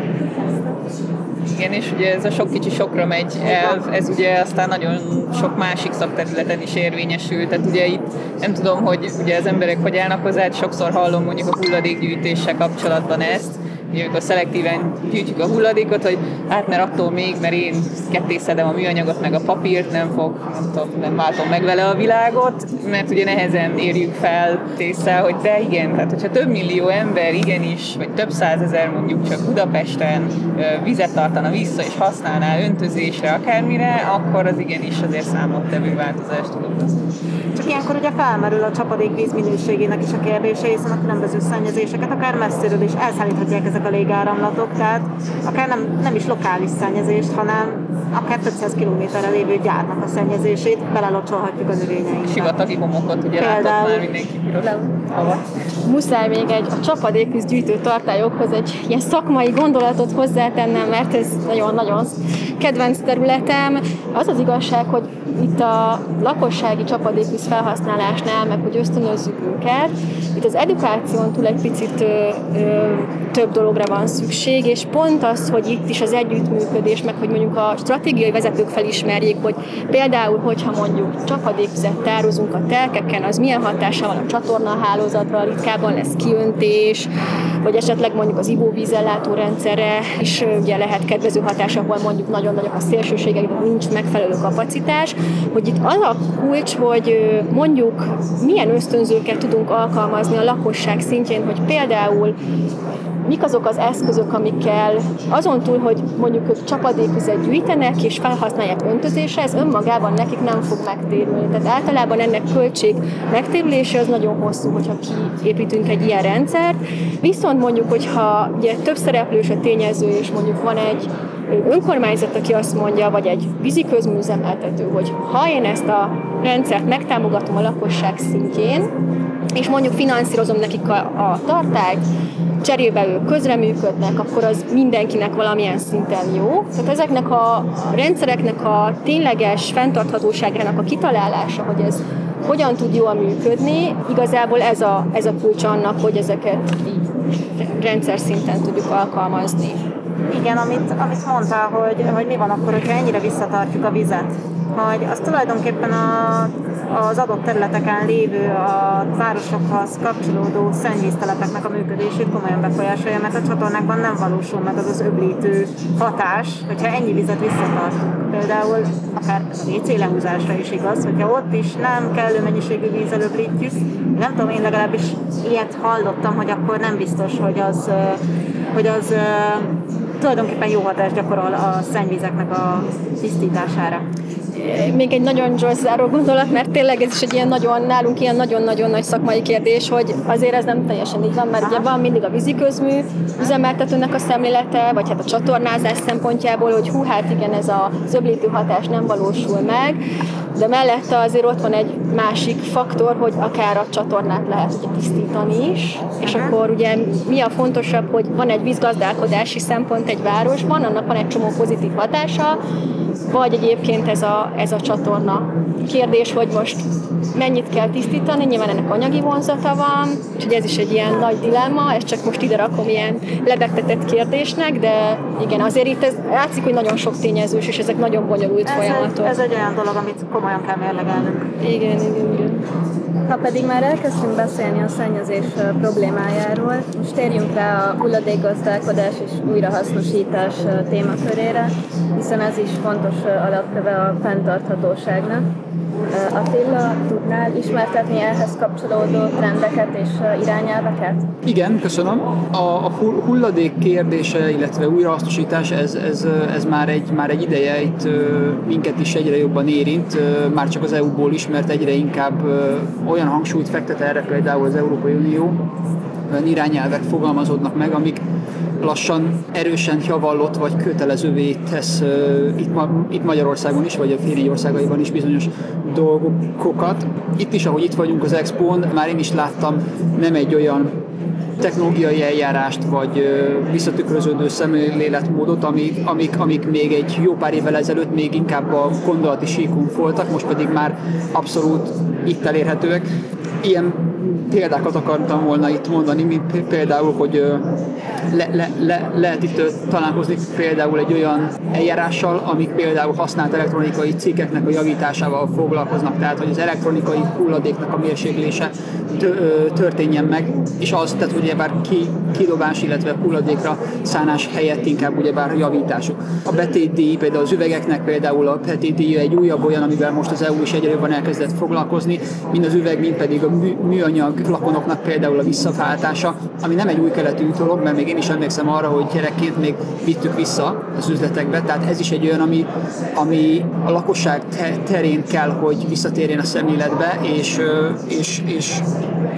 Igen, és ugye ez a sok kicsi sokra megy el, ez ugye aztán nagyon sok másik szakterületen is érvényesül. Tehát ugye itt nem tudom, hogy ugye az emberek hogy állnak hozzá, sokszor hallom mondjuk a hulladékgyűjtéssel kapcsolatban ezt, amikor szelektíven gyűjtjük a hulladékot, hogy hát mert attól még, mert én kettészedem a műanyagot meg a papírt, nem fog, nem, tudom, nem váltom meg vele a világot, mert ugye nehezen érjük fel tészre, hogy de igen, tehát hogyha több millió ember igenis, vagy több százezer mondjuk csak Budapesten vizet tartana vissza és használná öntözésre, akármire, akkor az igenis azért számottevő változást tud okozni. Csak ilyenkor ugye felmerül a csapadékvíz minőségének is a kérdése, hiszen a különböző szennyezéseket akár messziről is elszállíthatják ezek a légáramlatok, tehát akár nem, nem is lokális szennyezést, hanem akár 500 kilométerre lévő gyárnak a szennyezését belelocsolhatjuk a növényeinkbe. Sivatagi homokot ugye Például, már mindenki piros Muszáj még egy a csapadékvíz gyűjtő tartályokhoz egy ilyen szakmai gondolatot hozzátennem, mert ez nagyon-nagyon kedvenc területem. Az az igazság, hogy itt a lakossági csapadékvíz felhasználásnál, meg hogy ösztönözzük őket, itt az edukáción túl egy picit ö, ö, több dologra van szükség, és pont az, hogy itt is az együttműködés, meg hogy mondjuk a stratégiai vezetők felismerjék, hogy például, hogyha mondjuk csapadékvizet tározunk a telkeken, az milyen hatása van a csatornahálózatra, ritkábban lesz kiöntés, vagy esetleg mondjuk az ivóvízellátó rendszerre is ugye lehet kedvező hatása, ahol mondjuk nagyon nagyok a szélsőségek, nincs megfelelő kapacitás, hogy itt az a kulcs, hogy mondjuk milyen ösztönzőket tudunk alkalmazni a lakosság szintjén, hogy például mik azok az eszközök, amikkel azon túl, hogy mondjuk ők csapadékvizet gyűjtenek és felhasználják öntözésre, ez önmagában nekik nem fog megtérülni. Tehát általában ennek költség megtérülése az nagyon hosszú, hogyha kiépítünk egy ilyen rendszert. Viszont mondjuk, hogyha ugye több szereplős a tényező, és mondjuk van egy önkormányzat, aki azt mondja, vagy egy vízi közműzemeltető, hogy ha én ezt a rendszert megtámogatom a lakosság szintjén, és mondjuk finanszírozom nekik a, a tartályt, cserébe ők közreműködnek, akkor az mindenkinek valamilyen szinten jó. Tehát ezeknek a rendszereknek a tényleges fenntarthatóságának a kitalálása, hogy ez hogyan tud jól működni, igazából ez a, ez a kulcs annak, hogy ezeket így rendszer szinten tudjuk alkalmazni. Igen, amit, amit mondtál, hogy, hogy mi van akkor, hogyha ennyire visszatartjuk a vizet, hogy az tulajdonképpen a, az adott területeken lévő a városokhoz kapcsolódó szennyvíztelepeknek a működését komolyan befolyásolja, mert a csatornákban nem valósul meg az az öblítő hatás, hogyha ennyi vizet visszatartunk. Például akár a WC lehúzásra is igaz, hogyha ott is nem kellő mennyiségű vízzel öblítjük, nem tudom, én legalábbis ilyet hallottam, hogy akkor nem biztos, hogy az, hogy az tulajdonképpen jó hatást gyakorol a szennyvizeknek a tisztítására még egy nagyon gyors záró gondolat, mert tényleg ez is egy ilyen nagyon, nálunk ilyen nagyon-nagyon nagy szakmai kérdés, hogy azért ez nem teljesen így van, mert ugye van mindig a víziközmű üzemeltetőnek a szemlélete, vagy hát a csatornázás szempontjából, hogy hú, hát igen, ez a zöblítő hatás nem valósul meg, de mellette azért ott van egy másik faktor, hogy akár a csatornát lehet ugye tisztítani is, és akkor ugye mi a fontosabb, hogy van egy vízgazdálkodási szempont egy városban, annak van egy csomó pozitív hatása, vagy egyébként ez a, ez a csatorna kérdés, hogy most mennyit kell tisztítani, nyilván ennek anyagi vonzata van, úgyhogy ez is egy ilyen nagy dilemma, ezt csak most ide rakom ilyen lebegtetett kérdésnek, de igen, azért itt ez látszik, hogy nagyon sok tényezős, és ezek nagyon bonyolult ez folyamatok. Egy, ez egy olyan dolog, amit komolyan kell mérlegelnünk. Igen, igen, igen. Ha pedig már elkezdtünk beszélni a szennyezés problémájáról, most térjünk rá a hulladékgazdálkodás és újrahasznosítás témakörére, hiszen ez is fontos alapköve a fenntarthatóságnak. Attila, tudnál ismertetni ehhez kapcsolódó trendeket és irányelveket? Igen, köszönöm. A, a hulladék kérdése, illetve újrahasznosítás, ez, ez, ez már, egy, már egy ideje itt minket is egyre jobban érint, már csak az EU-ból is, mert egyre inkább olyan hangsúlyt fektet erre például az Európai Unió, olyan irányelvek fogalmazódnak meg, amik lassan erősen javallott vagy kötelezővé tesz itt, ma, itt Magyarországon is, vagy a fél országaiban is bizonyos dolgokat. Itt is, ahogy itt vagyunk az Expón, már én is láttam nem egy olyan technológiai eljárást, vagy visszatükröződő szemléletmódot, amik, amik, amik még egy jó pár évvel ezelőtt még inkább a gondolati síkunk voltak, most pedig már abszolút itt elérhetőek. Ilyen példákat akartam volna itt mondani, mint például, hogy le, le, le, lehet itt találkozni például egy olyan eljárással, amik például használt elektronikai cikkeknek a javításával foglalkoznak, tehát hogy az elektronikai hulladéknak a mérséklése történjen meg, és az, tehát ugyebár ki, kidobás, illetve hulladékra szánás helyett inkább ugyebár javításuk. A betétdíj, például az üvegeknek például a betétdíj egy újabb olyan, amivel most az EU is egyre jobban elkezdett foglalkozni, mind az üveg, mind pedig a mű, műanyag flakonoknak például a visszaváltása, ami nem egy új keletű dolog, mert még én is emlékszem arra, hogy gyerekként még vittük vissza az üzletekbe, tehát ez is egy olyan, ami, ami a lakosság terén kell, hogy visszatérjen a szemléletbe, és, és, és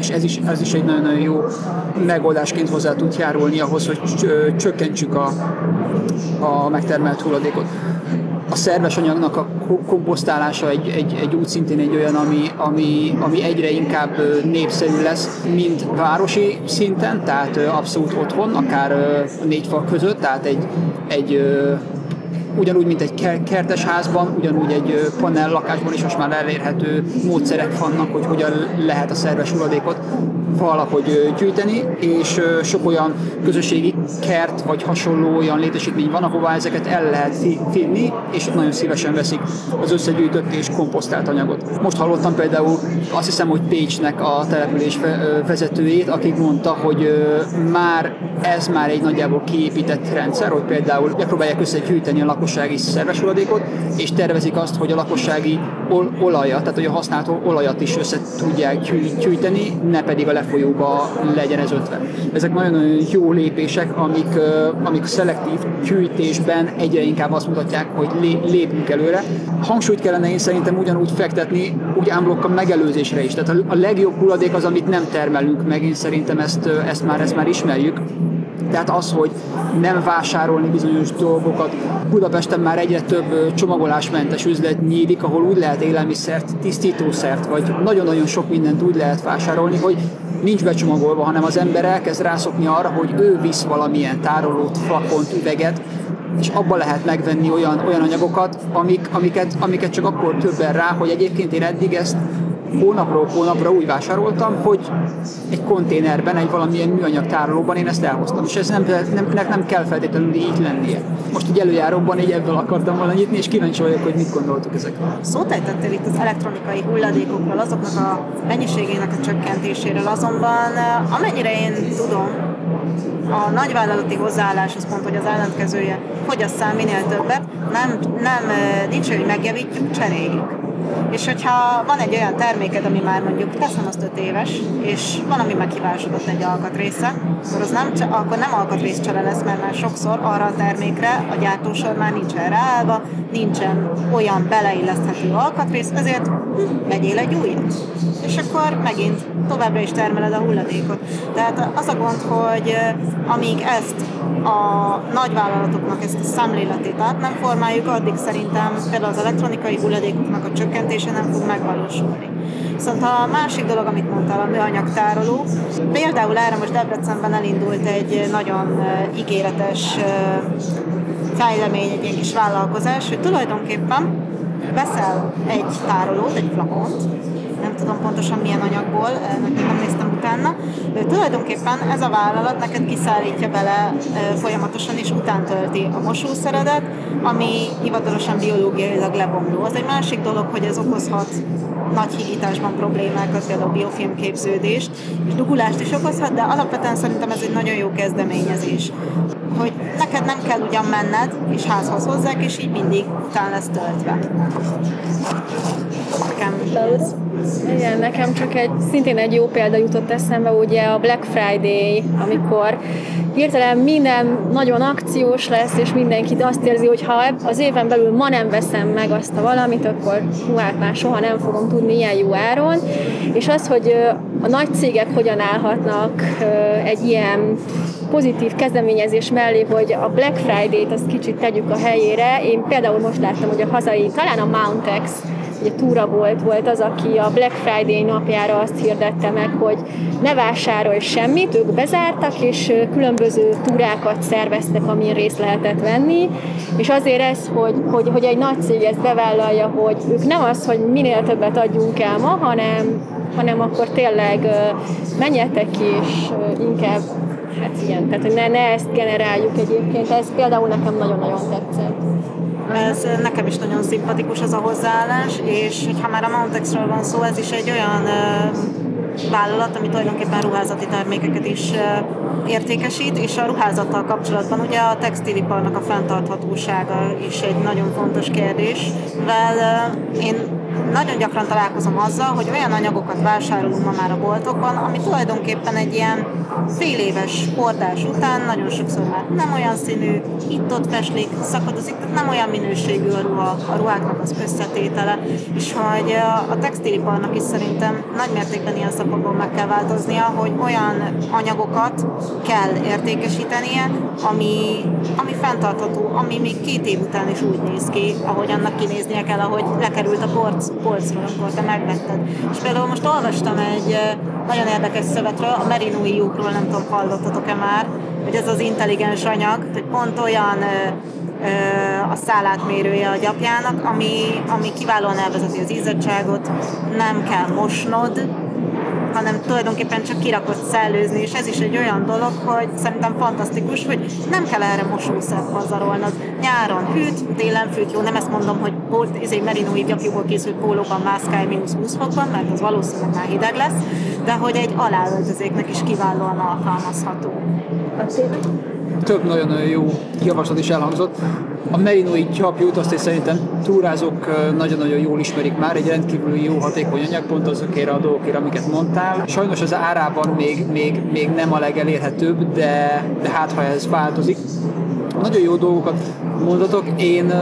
és ez is, ez is egy nagyon-nagyon jó megoldásként hozzá tud járulni ahhoz, hogy csökkentsük a, a megtermelt hulladékot. A szerves anyagnak a komposztálása egy, egy, egy úgy szintén egy olyan, ami, ami, ami egyre inkább népszerű lesz, mint városi szinten, tehát abszolút otthon, akár négy fal között, tehát egy, egy ugyanúgy, mint egy kertes házban, ugyanúgy egy panel lakásban is most már elérhető módszerek vannak, hogy hogyan lehet a szerves hulladékot valahogy gyűjteni, és sok olyan közösségi kert vagy hasonló olyan létesítmény van, ahová ezeket el lehet finni, és nagyon szívesen veszik az összegyűjtött és komposztált anyagot. Most hallottam például azt hiszem, hogy Pécsnek a település vezetőjét, akik mondta, hogy már ez már egy nagyjából kiépített rendszer, hogy például megpróbálják összegyűjteni a lakossági szerves hulladékot, és tervezik azt, hogy a lakossági ol- olajat, tehát hogy a használt olajat is össze tudják gyűjteni, ne pedig a lefolyóba legyen ez ötve. Ezek nagyon-nagyon jó lépések, amik, amik szelektív gyűjtésben egyre inkább azt mutatják, hogy lépünk előre. Hangsúlyt kellene én szerintem ugyanúgy fektetni, úgy ámblokk a megelőzésre is. Tehát a legjobb hulladék az, amit nem termelünk meg, én szerintem ezt, ezt, már, ezt már ismerjük. Tehát az, hogy nem vásárolni bizonyos dolgokat. Budapesten már egyre több csomagolásmentes üzlet nyílik, ahol úgy lehet élelmiszert, tisztítószert, vagy nagyon-nagyon sok mindent úgy lehet vásárolni, hogy nincs becsomagolva, hanem az ember elkezd rászokni arra, hogy ő visz valamilyen tárolót, flakont, üveget, és abban lehet megvenni olyan, olyan anyagokat, amik, amiket, amiket csak akkor többen rá, hogy egyébként én eddig ezt hónapról hónapra úgy vásároltam, hogy egy konténerben, egy valamilyen műanyag tárolóban én ezt elhoztam, és ez nem, nem, nem kell feltétlenül így lennie. Most egy előjáróban így ebből akartam volna nyitni, és kíváncsi vagyok, hogy mit gondoltuk ezekről. Szót ejtettél itt az elektronikai hulladékokról, azoknak a mennyiségének a csökkentéséről, azonban amennyire én tudom, a nagyvállalati hozzáállás az pont, hogy az ellentkezője fogyasszál minél többet, nem, nem nincs, hogy megjavítjuk, cseréljük. És hogyha van egy olyan terméked, ami már mondjuk teszem azt 5 éves, és van, ami meghibásodott egy alkatrésze, akkor, az nem, akkor nem alkatrészcsere lesz, mert már sokszor arra a termékre a gyártósor már nincsen ráállva, nincsen olyan beleilleszthető alkatrész, ezért hm, vegyél egy újat. És akkor megint továbbra is termeled a hulladékot. Tehát az a gond, hogy amíg ezt a nagyvállalatoknak ezt a szemléletét át nem formáljuk, addig szerintem például az elektronikai hulladékoknak a csökkentése nem fog megvalósulni. Viszont a másik dolog, amit mondtál, a műanyagtároló, például erre most Debrecenben elindult egy nagyon ígéretes fejlemény, egy ilyen kis vállalkozás, hogy tulajdonképpen veszel egy tárolót, egy flakont, nem tudom pontosan milyen anyagból, nem néztem utána. Tulajdonképpen ez a vállalat neked kiszállítja bele folyamatosan, és utántölti a mosószeredet, ami hivatalosan biológiailag lebomló. Az egy másik dolog, hogy ez okozhat nagy higításban problémákat, például biofilmképződést, és dugulást is okozhat, de alapvetően szerintem ez egy nagyon jó kezdeményezés hogy neked nem kell ugyan menned, és házhoz hozzák, és így mindig után lesz töltve. Nekem igen, nekem csak egy, szintén egy jó példa jutott eszembe, ugye a Black Friday, amikor hirtelen minden nagyon akciós lesz, és mindenki azt érzi, hogy ha az éven belül ma nem veszem meg azt a valamit, akkor hú, hát már soha nem fogom tudni ilyen jó áron. És az, hogy a nagy cégek hogyan állhatnak egy ilyen pozitív kezdeményezés mellé, hogy a Black Friday-t azt kicsit tegyük a helyére. Én például most láttam, hogy a hazai, talán a Mountex ugye túra volt, volt az, aki a Black Friday napjára azt hirdette meg, hogy ne vásárolj semmit, ők bezártak, és különböző túrákat szerveztek, amin részt lehetett venni, és azért ez, hogy, hogy, hogy egy nagy cég ezt bevállalja, hogy ők nem az, hogy minél többet adjunk el ma, hanem, hanem akkor tényleg menjetek és inkább hát igen, tehát hogy ne, ne ezt generáljuk egyébként, ez például nekem nagyon-nagyon tetszett. Ez nekem is nagyon szimpatikus az a hozzáállás, és ha már a Mountex-ről van szó, ez is egy olyan vállalat, ami tulajdonképpen ruházati termékeket is értékesít, és a ruházattal kapcsolatban ugye a textiliparnak a fenntarthatósága is egy nagyon fontos kérdés, mivel én nagyon gyakran találkozom azzal, hogy olyan anyagokat vásárolunk ma már a boltokban, ami tulajdonképpen egy ilyen fél éves hordás után nagyon sokszor már nem olyan színű, itt-ott feslik, szakadozik, tehát nem olyan minőségű a ruha, a ruháknak az összetétele, és hogy a textiliparnak is szerintem nagy mértékben ilyen szakokban meg kell változnia, hogy olyan anyagokat kell értékesítenie, ami, ami fenntartható, ami még két év után is úgy néz ki, ahogy annak kinéznie kell, ahogy lekerült a polc, polcról, amikor te megvetted. És például most olvastam egy nagyon érdekes szövetről, a Merinoi lyukról, nem tudom, hallottatok-e már, hogy ez az intelligens anyag, hogy pont olyan a szálátmérője a gyapjának, ami, ami kiválóan elvezeti az izzadságot, nem kell mosnod, hanem tulajdonképpen csak kirakott szellőzni, és ez is egy olyan dolog, hogy szerintem fantasztikus, hogy nem kell erre mosószert pazarolnod. Nyáron hűt, télen fűt, jó, nem ezt mondom, hogy port, izé, merinói gyapjúból készült pólóban mászkálj mínusz 20 fokban, mert az valószínűleg már hideg lesz, de hogy egy aláöltözéknek is kiválóan alkalmazható. Több nagyon jó javaslat is elhangzott. A merinói gyapjút azt is szerintem túrázók nagyon-nagyon jól ismerik már, egy rendkívül jó hatékony anyag, pont azokért a dolgokért, amiket mondtál. Sajnos az árában még, még, még nem a legelérhetőbb, de, de hát ha ez változik. Nagyon jó dolgokat mondatok. Én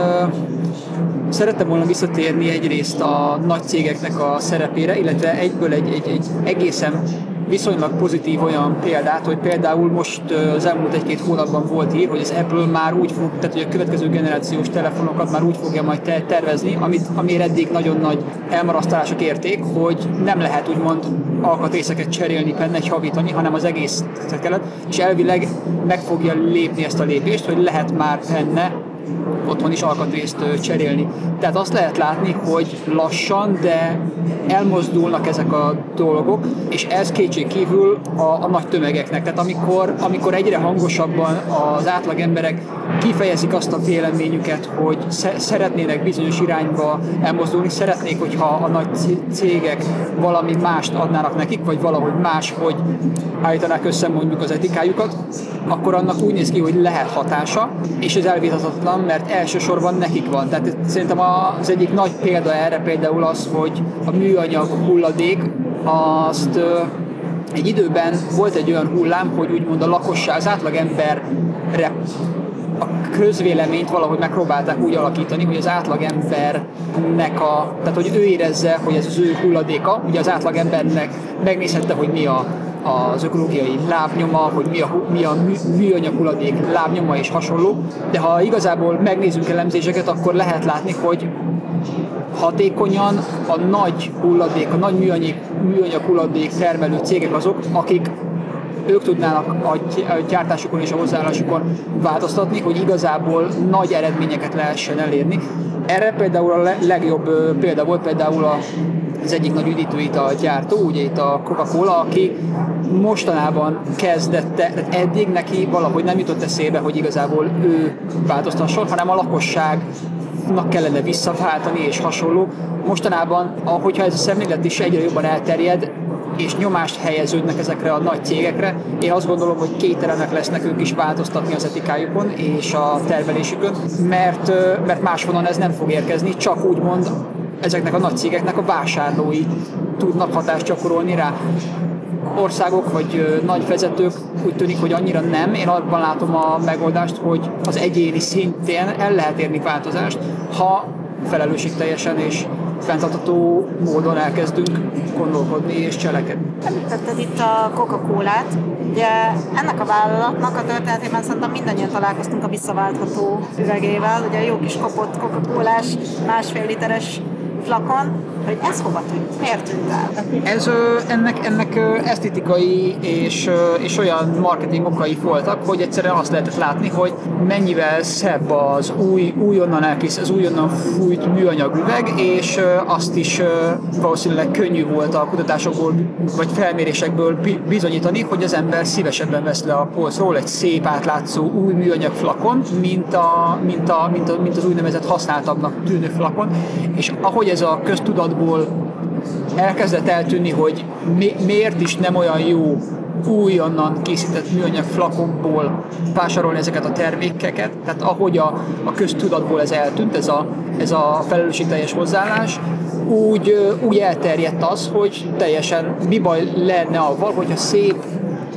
szerettem volna visszatérni egyrészt a nagy cégeknek a szerepére, illetve egyből egy, egy, egy egészen viszonylag pozitív olyan példát, hogy például most az elmúlt egy-két hónapban volt ír, hogy az Apple már úgy fog, tehát hogy a következő generációs telefonokat már úgy fogja majd tervezni, amit, amire eddig nagyon nagy elmarasztalások érték, hogy nem lehet úgymond alkatrészeket cserélni benne, javítani, hanem az egész kellett, és elvileg meg fogja lépni ezt a lépést, hogy lehet már benne otthon is alkatrészt cserélni. Tehát azt lehet látni, hogy lassan, de elmozdulnak ezek a dolgok, és ez kétség kívül a, a nagy tömegeknek. Tehát amikor, amikor egyre hangosabban az átlag emberek kifejezik azt a véleményüket, hogy szeretnének bizonyos irányba elmozdulni, szeretnék, hogyha a nagy cégek valami mást adnának nekik, vagy valahogy más, hogy állítanák össze mondjuk az etikájukat, akkor annak úgy néz ki, hogy lehet hatása, és ez elvitathatatlan, mert elsősorban nekik van. Tehát szerintem az egyik nagy példa erre például az, hogy a műanyag hulladék azt egy időben volt egy olyan hullám, hogy úgymond a lakosság, az átlagemberre a közvéleményt valahogy megpróbálták úgy alakítani, hogy az átlagembernek a, tehát hogy ő érezze, hogy ez az ő hulladéka, ugye az átlagembernek megnézhette, hogy mi a az ökológiai lábnyoma, hogy mi a, mi a mű, műanyag hulladék lábnyoma és hasonló, de ha igazából megnézzünk elemzéseket, akkor lehet látni, hogy hatékonyan a nagy hulladék, a nagy műanyag, műanyag hulladék termelő cégek azok, akik ők tudnának a gyártásukon és a hozzáállásukon változtatni, hogy igazából nagy eredményeket lehessen elérni. Erre például a legjobb példa volt például a az egyik nagy üdítőital gyártó, ugye itt a Coca-Cola, aki mostanában kezdette, eddig neki valahogy nem jutott eszébe, hogy igazából ő változtasson, hanem a lakosságnak kellene visszaváltani és hasonló. Mostanában, ahogyha ez a szemlélet is egyre jobban elterjed, és nyomást helyeződnek ezekre a nagy cégekre. Én azt gondolom, hogy kételenek lesznek ők is változtatni az etikájukon és a termelésükön, mert, mert máshonnan ez nem fog érkezni, csak úgymond ezeknek a nagy cégeknek a vásárlói tudnak hatást gyakorolni rá. Országok vagy nagy vezetők úgy tűnik, hogy annyira nem. Én abban látom a megoldást, hogy az egyéni szintén el lehet érni változást, ha felelősségteljesen és fenntartató módon elkezdünk gondolkodni és cselekedni. Említetted itt a Coca-Colát. Ugye ennek a vállalatnak a történetében szerintem mindannyian találkoztunk a visszaváltható üvegével. Ugye a jó kis kopott Coca-Colás, másfél literes flakon, hogy ez hova tűnt? Miért tűnt el? Ez, ennek, ennek esztetikai és, és olyan marketing okai voltak, hogy egyszerűen azt lehetett látni, hogy mennyivel szebb az új, újonnan elkész, az újonnan fújt műanyag üveg, és azt is valószínűleg könnyű volt a kutatásokból vagy felmérésekből bizonyítani, hogy az ember szívesebben vesz le a polcról egy szép átlátszó új műanyag flakon, mint, a, mint, a, mint, a, mint az úgynevezett használtabbnak tűnő flakon, és ahogy ez a köztudatból elkezdett eltűnni, hogy mi, miért is nem olyan jó újonnan készített műanyag flakonból vásárolni ezeket a termékeket, tehát ahogy a, a köztudatból ez eltűnt, ez a, ez a felelősségteljes hozzáállás, úgy, úgy elterjedt az, hogy teljesen mi baj lenne avval, hogyha szép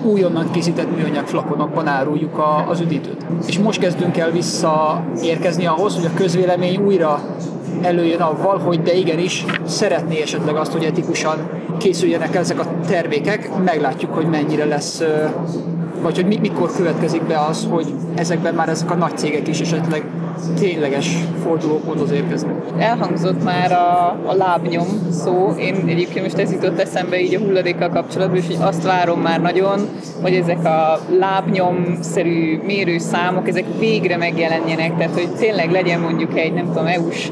újonnan készített műanyag flakonokban áruljuk a, az üdítőt. És most kezdünk el visszaérkezni ahhoz, hogy a közvélemény újra előjön avval, hogy de igenis szeretné esetleg azt, hogy etikusan készüljenek ezek a termékek, meglátjuk, hogy mennyire lesz vagy hogy mikor következik be az, hogy ezekben már ezek a nagy cégek is esetleg tényleges fordulóponthoz érkeznek. Elhangzott már a, a lábnyom szó, én egyébként most ez jutott eszembe így a hulladékkal kapcsolatban, és hogy azt várom már nagyon, hogy ezek a lábnyomszerű mérőszámok, ezek végre megjelenjenek, tehát hogy tényleg legyen mondjuk egy, nem tudom, EU-s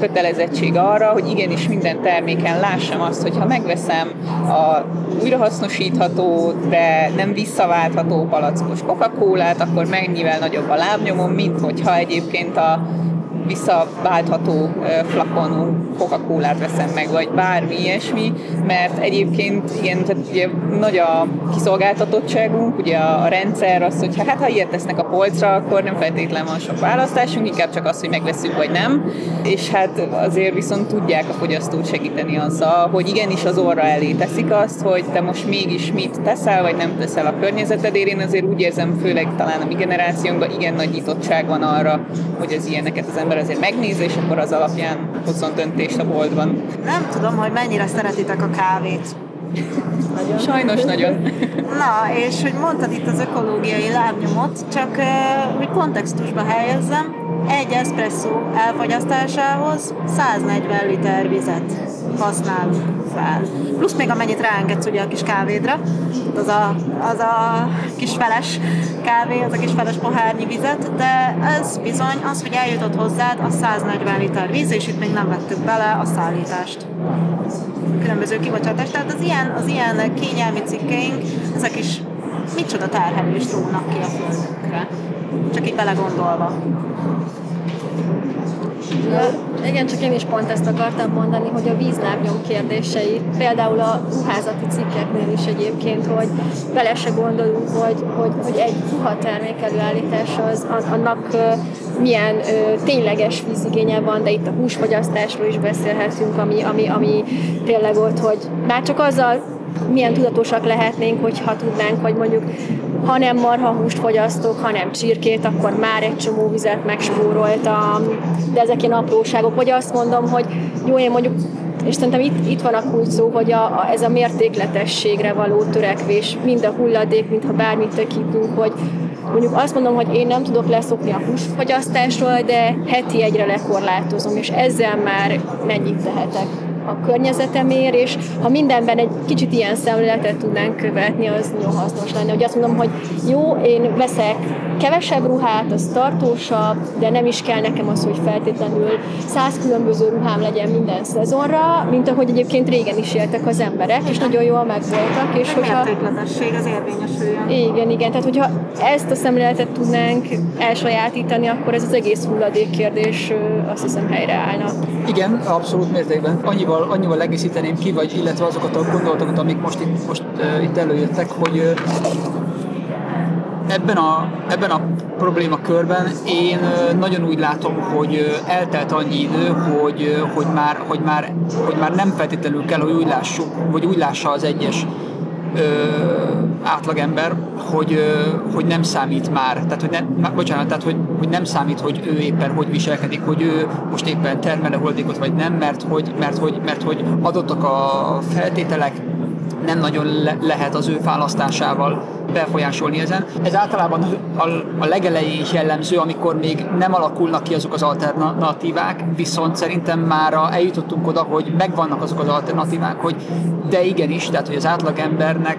kötelezettség arra, hogy igenis minden terméken lássam azt, hogy ha megveszem a újrahasznosítható, de nem visszaváltható palackos Coca-Colát, akkor mennyivel nagyobb a lábnyomom, mint hogyha egyébként a visszaváltható flakonú Coca-Colát veszem meg, vagy bármi ilyesmi, mert egyébként igen, tehát ugye nagy a kiszolgáltatottságunk, ugye a rendszer az, hogy hát ha ilyet tesznek a polcra, akkor nem feltétlen van sok választásunk, inkább csak az, hogy megveszünk vagy nem, és hát azért viszont tudják a fogyasztót segíteni azzal, hogy igenis az orra elé teszik azt, hogy te most mégis mit teszel, vagy nem teszel a környezetedért. Én azért úgy érzem, főleg talán a mi generációnkban igen nagy nyitottság van arra, hogy az ilyeneket az ember azért megnézi, és akkor az alapján hozzon döntést a boltban. Nem tudom, hogy mennyire szeretitek a kávét. Nagyon. Sajnos nagyon. Na, és hogy mondtad itt az ökológiai lábnyomot, csak hogy kontextusba helyezzem, egy espresszó elfogyasztásához 140 liter vizet használunk fel. Plusz még amennyit ráengedsz ugye a kis kávédra, az a, az a kis feles kávé, az a kis feles pohárnyi vizet, de ez bizony az, hogy eljutott hozzád a 140 liter víz, és itt még nem vettük bele a szállítást különböző kibocsátást. Tehát az ilyen, az ilyen kényelmi cikkeink, ezek is micsoda terhelést rónak ki a földünkre. Csak így belegondolva. Igen, csak én is pont ezt akartam mondani, hogy a vízlábnyom kérdései, például a ruházati cikkeknél is egyébként, hogy bele se gondolunk, hogy, hogy, hogy egy ruhatermék előállítás az, annak milyen ö, tényleges vízigénye van, de itt a húsfogyasztásról is beszélhetünk, ami, ami, ami tényleg ott, hogy már csak azzal milyen tudatosak lehetnénk, hogyha tudnánk, hogy mondjuk ha nem marha húst fogyasztok, hanem csirkét, akkor már egy csomó vizet megspóroltam, de ezek ilyen apróságok. Vagy azt mondom, hogy jó, én mondjuk és szerintem itt, itt van a kulcs szó, hogy a, a, ez a mértékletességre való törekvés, mind a hulladék, mint ha bármit tekintünk, hogy mondjuk azt mondom, hogy én nem tudok leszokni a húsfogyasztásról, de heti egyre lekorlátozom, és ezzel már mennyit tehetek a környezetemért, és ha mindenben egy kicsit ilyen szemléletet tudnánk követni, az nagyon hasznos lenne. Hogy azt mondom, hogy jó, én veszek kevesebb ruhát, az tartósabb, de nem is kell nekem az, hogy feltétlenül száz különböző ruhám legyen minden szezonra, mint ahogy egyébként régen is éltek az emberek, és nagyon jól megvoltak. És hogyha... az érvényesüljön. Igen, igen. Tehát, hogyha ezt a szemléletet tudnánk elsajátítani, akkor ez az egész hulladék kérdés azt hiszem helyreállna. Igen, abszolút mértékben. Annyival, annyival egészíteném ki, vagy illetve azokat a gondolatokat, amik most itt, most, uh, itt előjöttek, hogy uh, ebben a, ebben a problémakörben én nagyon úgy látom, hogy eltelt annyi idő, hogy, hogy, már, hogy, már, hogy már nem feltétlenül kell, hogy úgy lássuk, vagy úgy lássa az egyes ö, átlagember, hogy, ö, hogy nem számít már, tehát hogy nem, bocsánat, tehát hogy, hogy nem számít, hogy ő éppen hogy viselkedik, hogy ő most éppen termele holdékot vagy nem, mert hogy, mert hogy, mert hogy adottak a feltételek, nem nagyon le- lehet az ő választásával befolyásolni ezen. Ez általában a, a legelején jellemző, amikor még nem alakulnak ki azok az alternatívák, viszont szerintem már eljutottunk oda, hogy megvannak azok az alternatívák, hogy de igenis, tehát hogy az átlagembernek,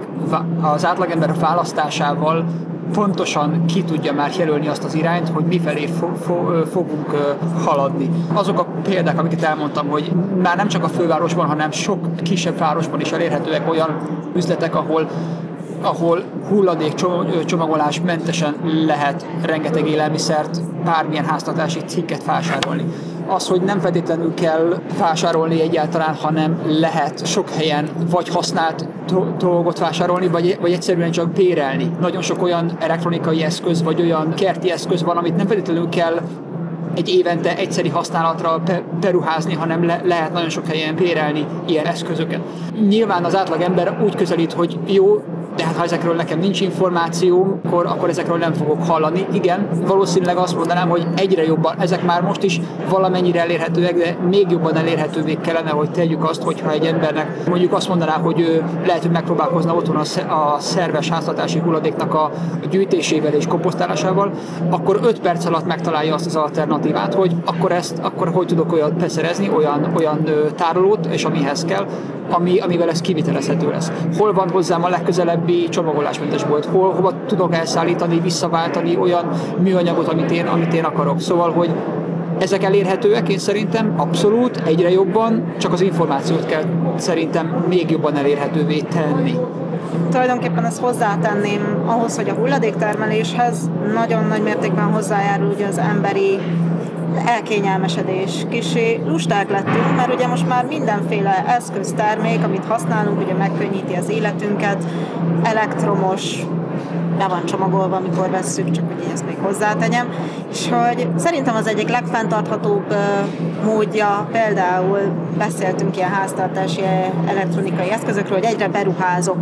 az átlagember választásával pontosan ki tudja már jelölni azt az irányt, hogy mifelé fo- fo- fogunk haladni. Azok a példák, amiket elmondtam, hogy már nem csak a fővárosban, hanem sok kisebb városban is elérhetőek olyan üzletek, ahol ahol hulladék csomagolás mentesen lehet rengeteg élelmiszert, bármilyen háztartási cikket vásárolni. Az, hogy nem feltétlenül kell vásárolni egyáltalán, hanem lehet sok helyen vagy használt dolgot vásárolni, vagy, vagy egyszerűen csak bérelni. Nagyon sok olyan elektronikai eszköz, vagy olyan kerti eszköz van, amit nem feltétlenül kell egy évente egyszeri használatra beruházni, hanem le, lehet nagyon sok helyen bérelni ilyen eszközöket. Nyilván az átlag ember úgy közelít, hogy jó, de hát ha ezekről nekem nincs információ, akkor, akkor ezekről nem fogok hallani. Igen, valószínűleg azt mondanám, hogy egyre jobban, ezek már most is valamennyire elérhetőek, de még jobban elérhetővé kellene, hogy tegyük azt, hogyha egy embernek mondjuk azt mondaná, hogy ő lehet, hogy megpróbálkozna otthon a szerves háztartási hulladéknak a gyűjtésével és komposztálásával, akkor 5 perc alatt megtalálja azt az alternatívát, hogy akkor ezt, akkor hogy tudok olyat beszerezni, olyan, olyan tárolót, és amihez kell, ami, amivel ez kivitelezhető lesz. Hol van hozzám a legközelebbi csomagolásmentes volt, hol, hova tudok elszállítani, visszaváltani olyan műanyagot, amit én, amit én akarok. Szóval, hogy ezek elérhetőek, én szerintem abszolút, egyre jobban, csak az információt kell szerintem még jobban elérhetővé tenni. Tulajdonképpen ezt hozzátenném ahhoz, hogy a hulladéktermeléshez nagyon nagy mértékben hozzájárul ugye az emberi elkényelmesedés. Kisé lusták lettünk, mert ugye most már mindenféle eszköztermék, amit használunk, ugye megkönnyíti az életünket, elektromos, be van csomagolva, amikor vesszük, csak hogy ezt még hozzátegyem, és hogy szerintem az egyik legfenntarthatóbb módja, például beszéltünk ilyen háztartási elektronikai eszközökről, hogy egyre beruházok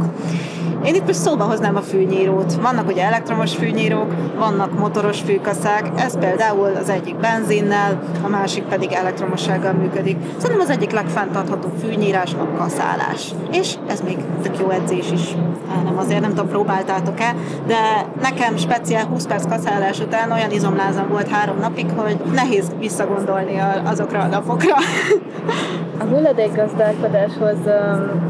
én itt most szóba hoznám a fűnyírót. Vannak ugye elektromos fűnyírók, vannak motoros fűkaszák, ez például az egyik benzinnel, a másik pedig elektromossággal működik. Szerintem az egyik legfenntarthatóbb fűnyírás a kaszálás. És ez még tök jó edzés is. Nem azért nem tudom, próbáltátok-e, de nekem speciál 20 perc kaszálás után olyan izomlázam volt három napig, hogy nehéz visszagondolni azokra a napokra. A hulladékgazdálkodáshoz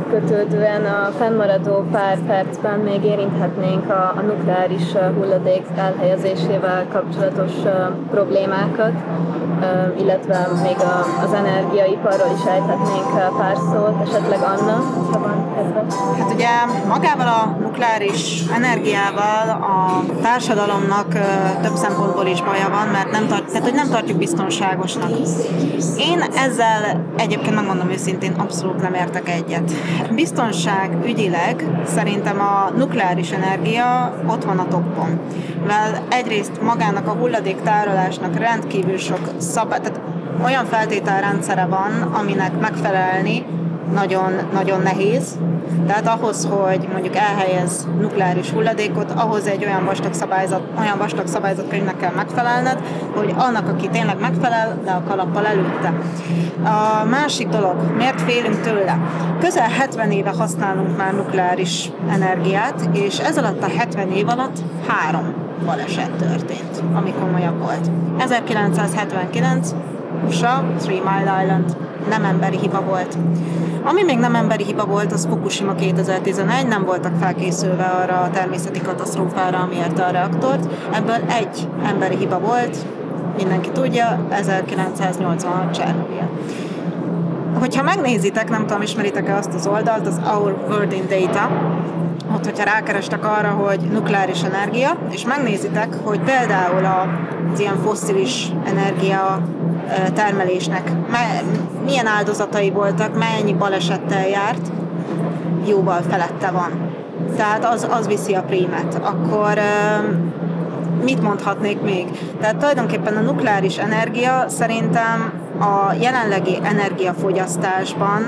kötődően a fennmaradó pár percben még érinthetnénk a, a nukleáris hulladék elhelyezésével kapcsolatos problémákat, illetve még a, az energiaiparról is ejthetnénk pár szót, esetleg Anna, ha van kedve. Hát ugye magával a nukleáris energiával a társadalomnak több szempontból is baja van, mert nem, tart, tehát, hogy nem tartjuk biztonságosnak. Én ezzel egyébként megmondom őszintén, abszolút nem értek egyet. Biztonság ügyileg szerintem a nukleáris energia ott van a toppon. Mivel egyrészt magának a hulladék tárolásnak rendkívül sok szabály, tehát olyan feltételrendszere van, aminek megfelelni nagyon, nagyon nehéz. Tehát ahhoz, hogy mondjuk elhelyez nukleáris hulladékot, ahhoz egy olyan vastag szabályzat, olyan vastag szabályzatkönyvnek kell megfelelned, hogy annak, aki tényleg megfelel, de a kalappal előtte. A másik dolog, miért félünk tőle? Közel 70 éve használunk már nukleáris energiát, és ez alatt a 70 év alatt három baleset történt, ami komolyabb volt. 1979, USA, Three Mile Island, nem emberi hiba volt. Ami még nem emberi hiba volt, az Fukushima 2011, nem voltak felkészülve arra a természeti katasztrófára, ami érte a reaktort. Ebből egy emberi hiba volt, mindenki tudja, 1986 Csernobyl. Hogyha megnézitek, nem tudom, ismeritek-e azt az oldalt, az Our World in Data, ott, hogyha rákerestek arra, hogy nukleáris energia, és megnézitek, hogy például az ilyen fosszilis energia termelésnek milyen áldozatai voltak, mennyi balesettel járt, jóval felette van. Tehát az, az viszi a prímet. Akkor mit mondhatnék még? Tehát tulajdonképpen a nukleáris energia szerintem a jelenlegi energiafogyasztásban,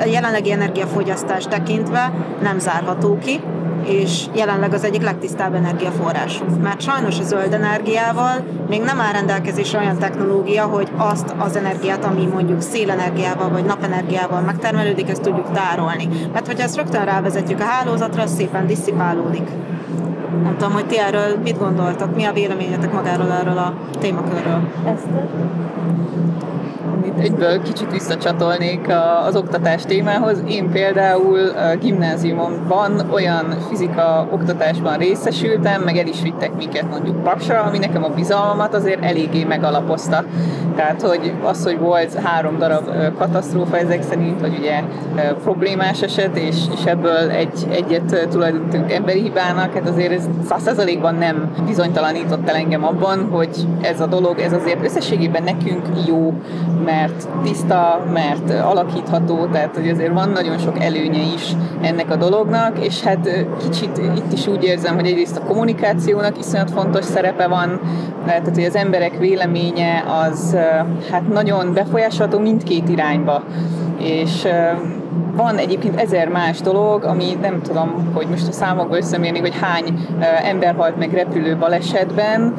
a jelenlegi energiafogyasztás tekintve nem zárható ki, és jelenleg az egyik legtisztább energiaforrásunk. Mert sajnos a zöld energiával még nem áll rendelkezésre olyan technológia, hogy azt az energiát, ami mondjuk szélenergiával vagy napenergiával megtermelődik, ezt tudjuk tárolni. Mert hogyha ezt rögtön rávezetjük a hálózatra, az szépen disszipálódik. Nem tudom, hogy ti erről mit gondoltak, mi a véleményetek magáról erről a témakörről? Eszter? itt egyből kicsit visszacsatolnék az oktatás témához. Én például a gimnáziumban olyan fizika oktatásban részesültem, meg el is vittek minket mondjuk Paksra, ami nekem a bizalmamat azért eléggé megalapozta. Tehát, hogy az, hogy volt három darab katasztrófa ezek szerint, vagy ugye problémás eset, és, és ebből egy, egyet tulajdonítunk emberi hibának, hát azért ez százszerzalékban nem bizonytalanított el engem abban, hogy ez a dolog, ez azért összességében nekünk jó, mert tiszta, mert alakítható, tehát hogy azért van nagyon sok előnye is ennek a dolognak, és hát kicsit itt is úgy érzem, hogy egyrészt a kommunikációnak iszonyat fontos szerepe van, tehát hogy az emberek véleménye az hát nagyon befolyásolható mindkét irányba, és van egyébként ezer más dolog, ami nem tudom, hogy most a számokba összemérni, hogy hány ember halt meg repülő balesetben,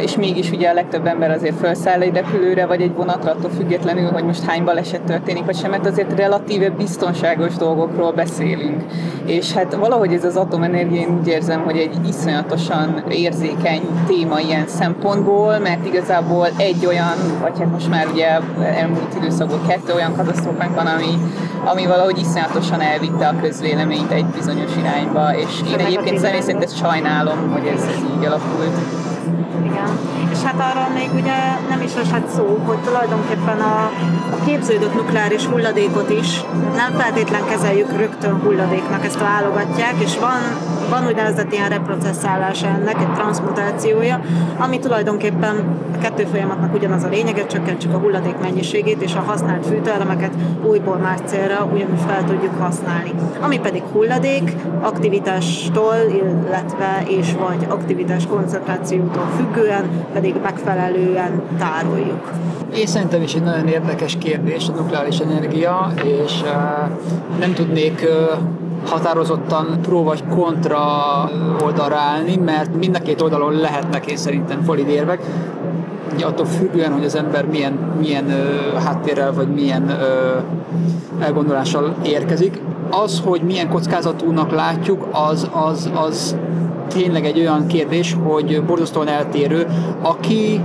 és mégis ugye a legtöbb ember azért felszáll egy repülőre, vagy egy vonatra, attól függetlenül, hogy most hány baleset történik, vagy sem, mert azért relatíve biztonságos dolgokról beszélünk. És hát valahogy ez az atomenergia, én úgy érzem, hogy egy iszonyatosan érzékeny téma ilyen szempontból, mert igazából egy olyan, vagy hát most már ugye elmúlt időszakban kettő olyan katasztrófánk van, ami, ami valahogy iszonyatosan elvitte a közvéleményt egy bizonyos irányba, és én egyébként személy szerint ezt sajnálom, hogy ez, ez így alakult. Igen. Hát arról még ugye nem is esett szó, hogy tulajdonképpen a, a képződött nukleáris hulladékot is nem feltétlen kezeljük rögtön hulladéknak, ezt válogatják, és van, van úgynevezett ilyen reprocesszálás ennek, egy transmutációja, ami tulajdonképpen a kettő folyamatnak ugyanaz a lényege, csökkentsük a hulladék mennyiségét, és a használt fűtőelemeket újból más célra ugyanúgy fel tudjuk használni. Ami pedig hulladék, aktivitástól, illetve és vagy aktivitás koncentrációtól függően pedig megfelelően tároljuk. Én szerintem is egy nagyon érdekes kérdés a nukleáris energia, és nem tudnék határozottan pró vagy kontra oldalra állni, mert mind a két oldalon lehetnek én szerintem valid érvek, ugye attól függően, hogy az ember milyen, milyen ö, háttérrel vagy milyen ö, elgondolással érkezik. Az, hogy milyen kockázatúnak látjuk, az, az, az tényleg egy olyan kérdés, hogy borzasztóan eltérő. Aki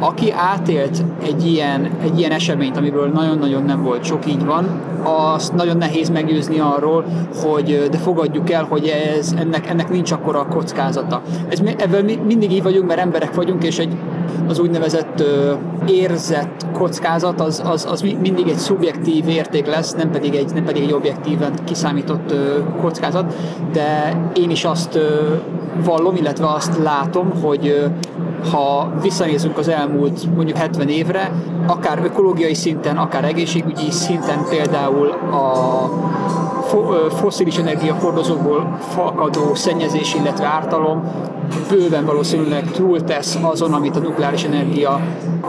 aki átélt egy ilyen, egy ilyen eseményt, amiből nagyon-nagyon nem volt sok, így van, azt nagyon nehéz meggyőzni arról, hogy de fogadjuk el, hogy ez, ennek, ennek nincs akkora kockázata. Ez, ebből mi, mindig így vagyunk, mert emberek vagyunk, és egy, az úgynevezett ö, érzett kockázat az, az, az mindig egy szubjektív érték lesz, nem pedig egy, nem pedig egy objektíven kiszámított ö, kockázat, de én is azt ö, vallom, illetve azt látom, hogy ha visszanézünk az elmúlt mondjuk 70 évre, akár ökológiai szinten, akár egészségügyi szinten például a foszilis energiahordozókból fakadó szennyezés, illetve ártalom bőven valószínűleg túltesz azon, amit a nukleáris energia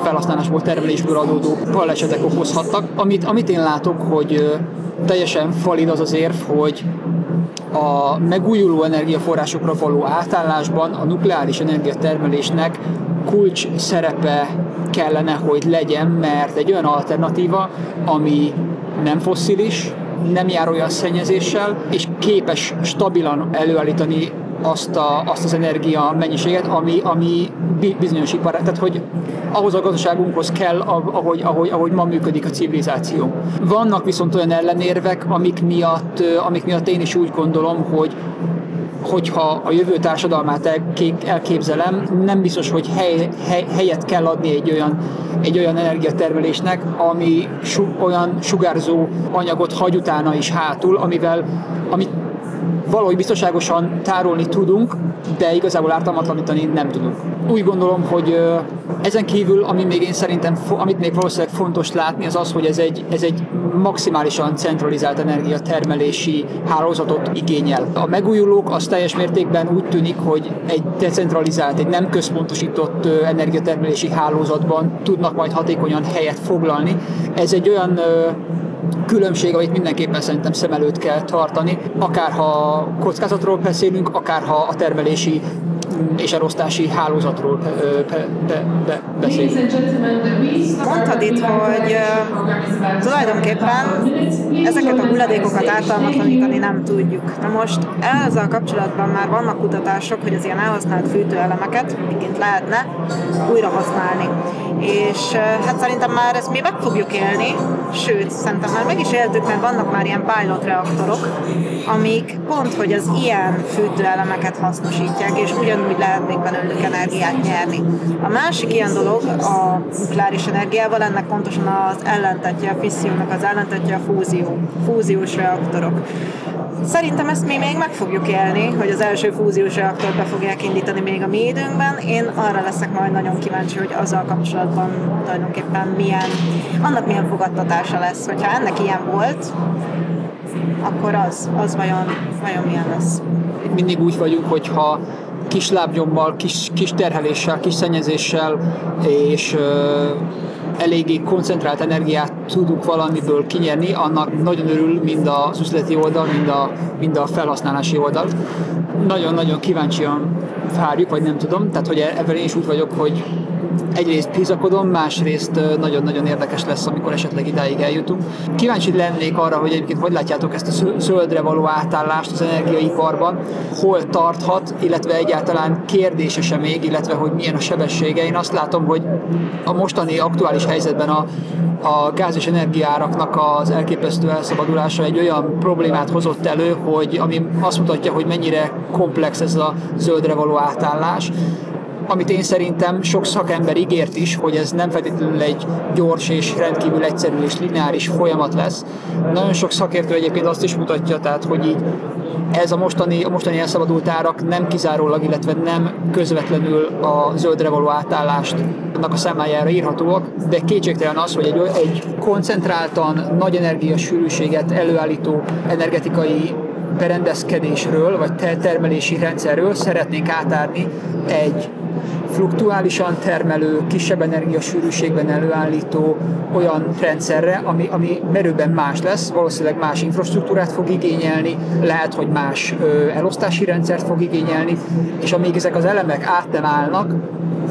felhasználásból, termelésből adódó balesetek okozhattak. Amit, amit én látok, hogy teljesen falid az az érv, hogy a megújuló energiaforrásokra való átállásban a nukleáris energiatermelésnek kulcs szerepe kellene, hogy legyen, mert egy olyan alternatíva, ami nem fosszilis, nem jár olyan szennyezéssel, és képes stabilan előállítani azt, a, azt az energia mennyiséget, ami, ami bizonyos ipar, tehát hogy ahhoz a gazdaságunkhoz kell, ahogy, ahogy, ahogy ma működik a civilizáció. Vannak viszont olyan ellenérvek, amik miatt, amik miatt én is úgy gondolom, hogy hogyha a jövő társadalmát elképzelem, nem biztos, hogy hely, hely, helyet kell adni egy olyan, egy olyan energiatermelésnek, ami su, olyan sugárzó anyagot hagy utána is hátul, amivel, amit valahogy biztonságosan tárolni tudunk, de igazából ártalmatlanítani nem tudunk. Úgy gondolom, hogy ezen kívül, ami még én szerintem, amit még valószínűleg fontos látni, az az, hogy ez egy, ez egy maximálisan centralizált energiatermelési hálózatot igényel. A megújulók az teljes mértékben úgy tűnik, hogy egy decentralizált, egy nem központosított energiatermelési hálózatban tudnak majd hatékonyan helyet foglalni. Ez egy olyan különbség, amit mindenképpen szerintem szem előtt kell tartani, akár ha kockázatról beszélünk, akár ha a termelési és elosztási hálózatról be, be, be, beszélünk. Mondtad itt, hogy tulajdonképpen ezeket a hulladékokat ártalmatlanítani nem tudjuk. Na most ezzel kapcsolatban már vannak kutatások, hogy az ilyen elhasznált fűtőelemeket miként lehetne újra használni. És hát szerintem már ezt mi meg fogjuk élni, sőt, szerintem már meg is éltük, mert vannak már ilyen pilot reaktorok, amik pont, hogy az ilyen fűtőelemeket hasznosítják, és ugyanúgy hogy lehet még belőlük energiát nyerni. A másik ilyen dolog a nukleáris energiával, ennek pontosan az ellentetje a fissziónak, az ellentetje a fúzió, fúziós reaktorok. Szerintem ezt mi még meg fogjuk élni, hogy az első fúziós reaktort be fogják indítani még a mi időnkben. Én arra leszek majd nagyon kíváncsi, hogy azzal kapcsolatban tulajdonképpen milyen, annak milyen fogadtatása lesz. Hogyha ennek ilyen volt, akkor az, az vajon, vajon milyen lesz. Mindig úgy vagyunk, hogyha kis lábnyommal, kis, kis terheléssel, kis szennyezéssel és eléggé koncentrált energiát tudunk valamiből kinyerni, annak nagyon örül mind az üzleti oldal, mind a, mind a felhasználási oldal. Nagyon-nagyon kíváncsian várjuk, vagy nem tudom, tehát hogy ebben én is úgy vagyok, hogy egyrészt bizakodom, másrészt nagyon-nagyon érdekes lesz, amikor esetleg idáig eljutunk. Kíváncsi lennék arra, hogy egyébként hogy látjátok ezt a zöldre való átállást az energiaiparban, hol tarthat, illetve egyáltalán kérdésese még, illetve hogy milyen a sebessége. Én azt látom, hogy a mostani aktuális helyzetben a, a gáz és energiáraknak az elképesztő elszabadulása egy olyan problémát hozott elő, hogy ami azt mutatja, hogy mennyire komplex ez a zöldre való átállás, amit én szerintem sok szakember ígért is, hogy ez nem feltétlenül egy gyors és rendkívül egyszerű és lineáris folyamat lesz. Nagyon sok szakértő egyébként azt is mutatja, tehát hogy így ez a mostani, a mostani elszabadult árak nem kizárólag, illetve nem közvetlenül a zöldre való átállást annak a számájára írhatóak, de kétségtelen az, hogy egy, egy koncentráltan, nagy energiasűrűséget előállító energetikai berendezkedésről, vagy termelési rendszerről szeretnénk átárni egy fluktuálisan termelő, kisebb energiasűrűségben előállító olyan rendszerre, ami, ami merőben más lesz, valószínűleg más infrastruktúrát fog igényelni, lehet, hogy más ö, elosztási rendszert fog igényelni, és amíg ezek az elemek át nem állnak,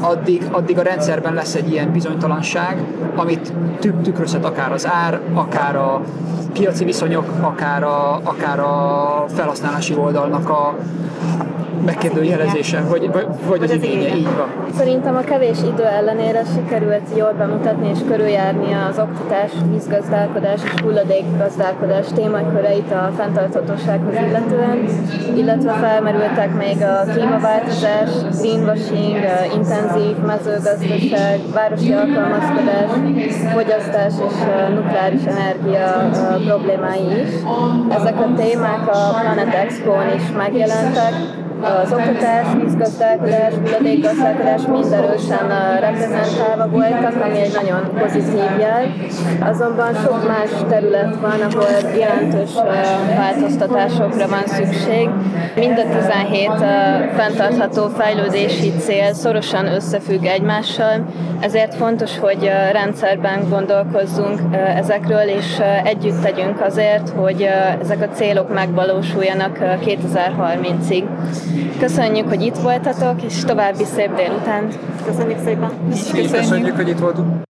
addig, addig a rendszerben lesz egy ilyen bizonytalanság, amit tükrözhet akár az ár, akár a piaci viszonyok, akár a, akár a felhasználási oldalnak a, megkérdőjelezése, vagy, vagy, vagy az igénye, így van. Szerintem a kevés idő ellenére sikerült jól bemutatni és körüljárni az oktatás, vízgazdálkodás és hulladékgazdálkodás témaköreit a fenntarthatósághoz illetően, illetve felmerültek még a klímaváltozás, greenwashing, intenzív mezőgazdaság, városi alkalmazkodás, fogyasztás és nukleáris energia problémái is. Ezek a témák a Planet Expo-n is megjelentek, az oktatás, vízgazdálkodás, hulladékgazdálkodás mind erősen reprezentálva voltak, ami egy nagyon pozitív jel. Azonban sok más terület van, ahol jelentős változtatásokra van szükség. Mind a 17 fenntartható fejlődési cél szorosan összefügg egymással, ezért fontos, hogy rendszerben gondolkozzunk ezekről, és együtt tegyünk azért, hogy ezek a célok megvalósuljanak 2030-ig. Köszönjük, hogy itt voltatok, és további szép délután. Köszönjük szépen! Köszönjük, köszönjük hogy itt voltunk!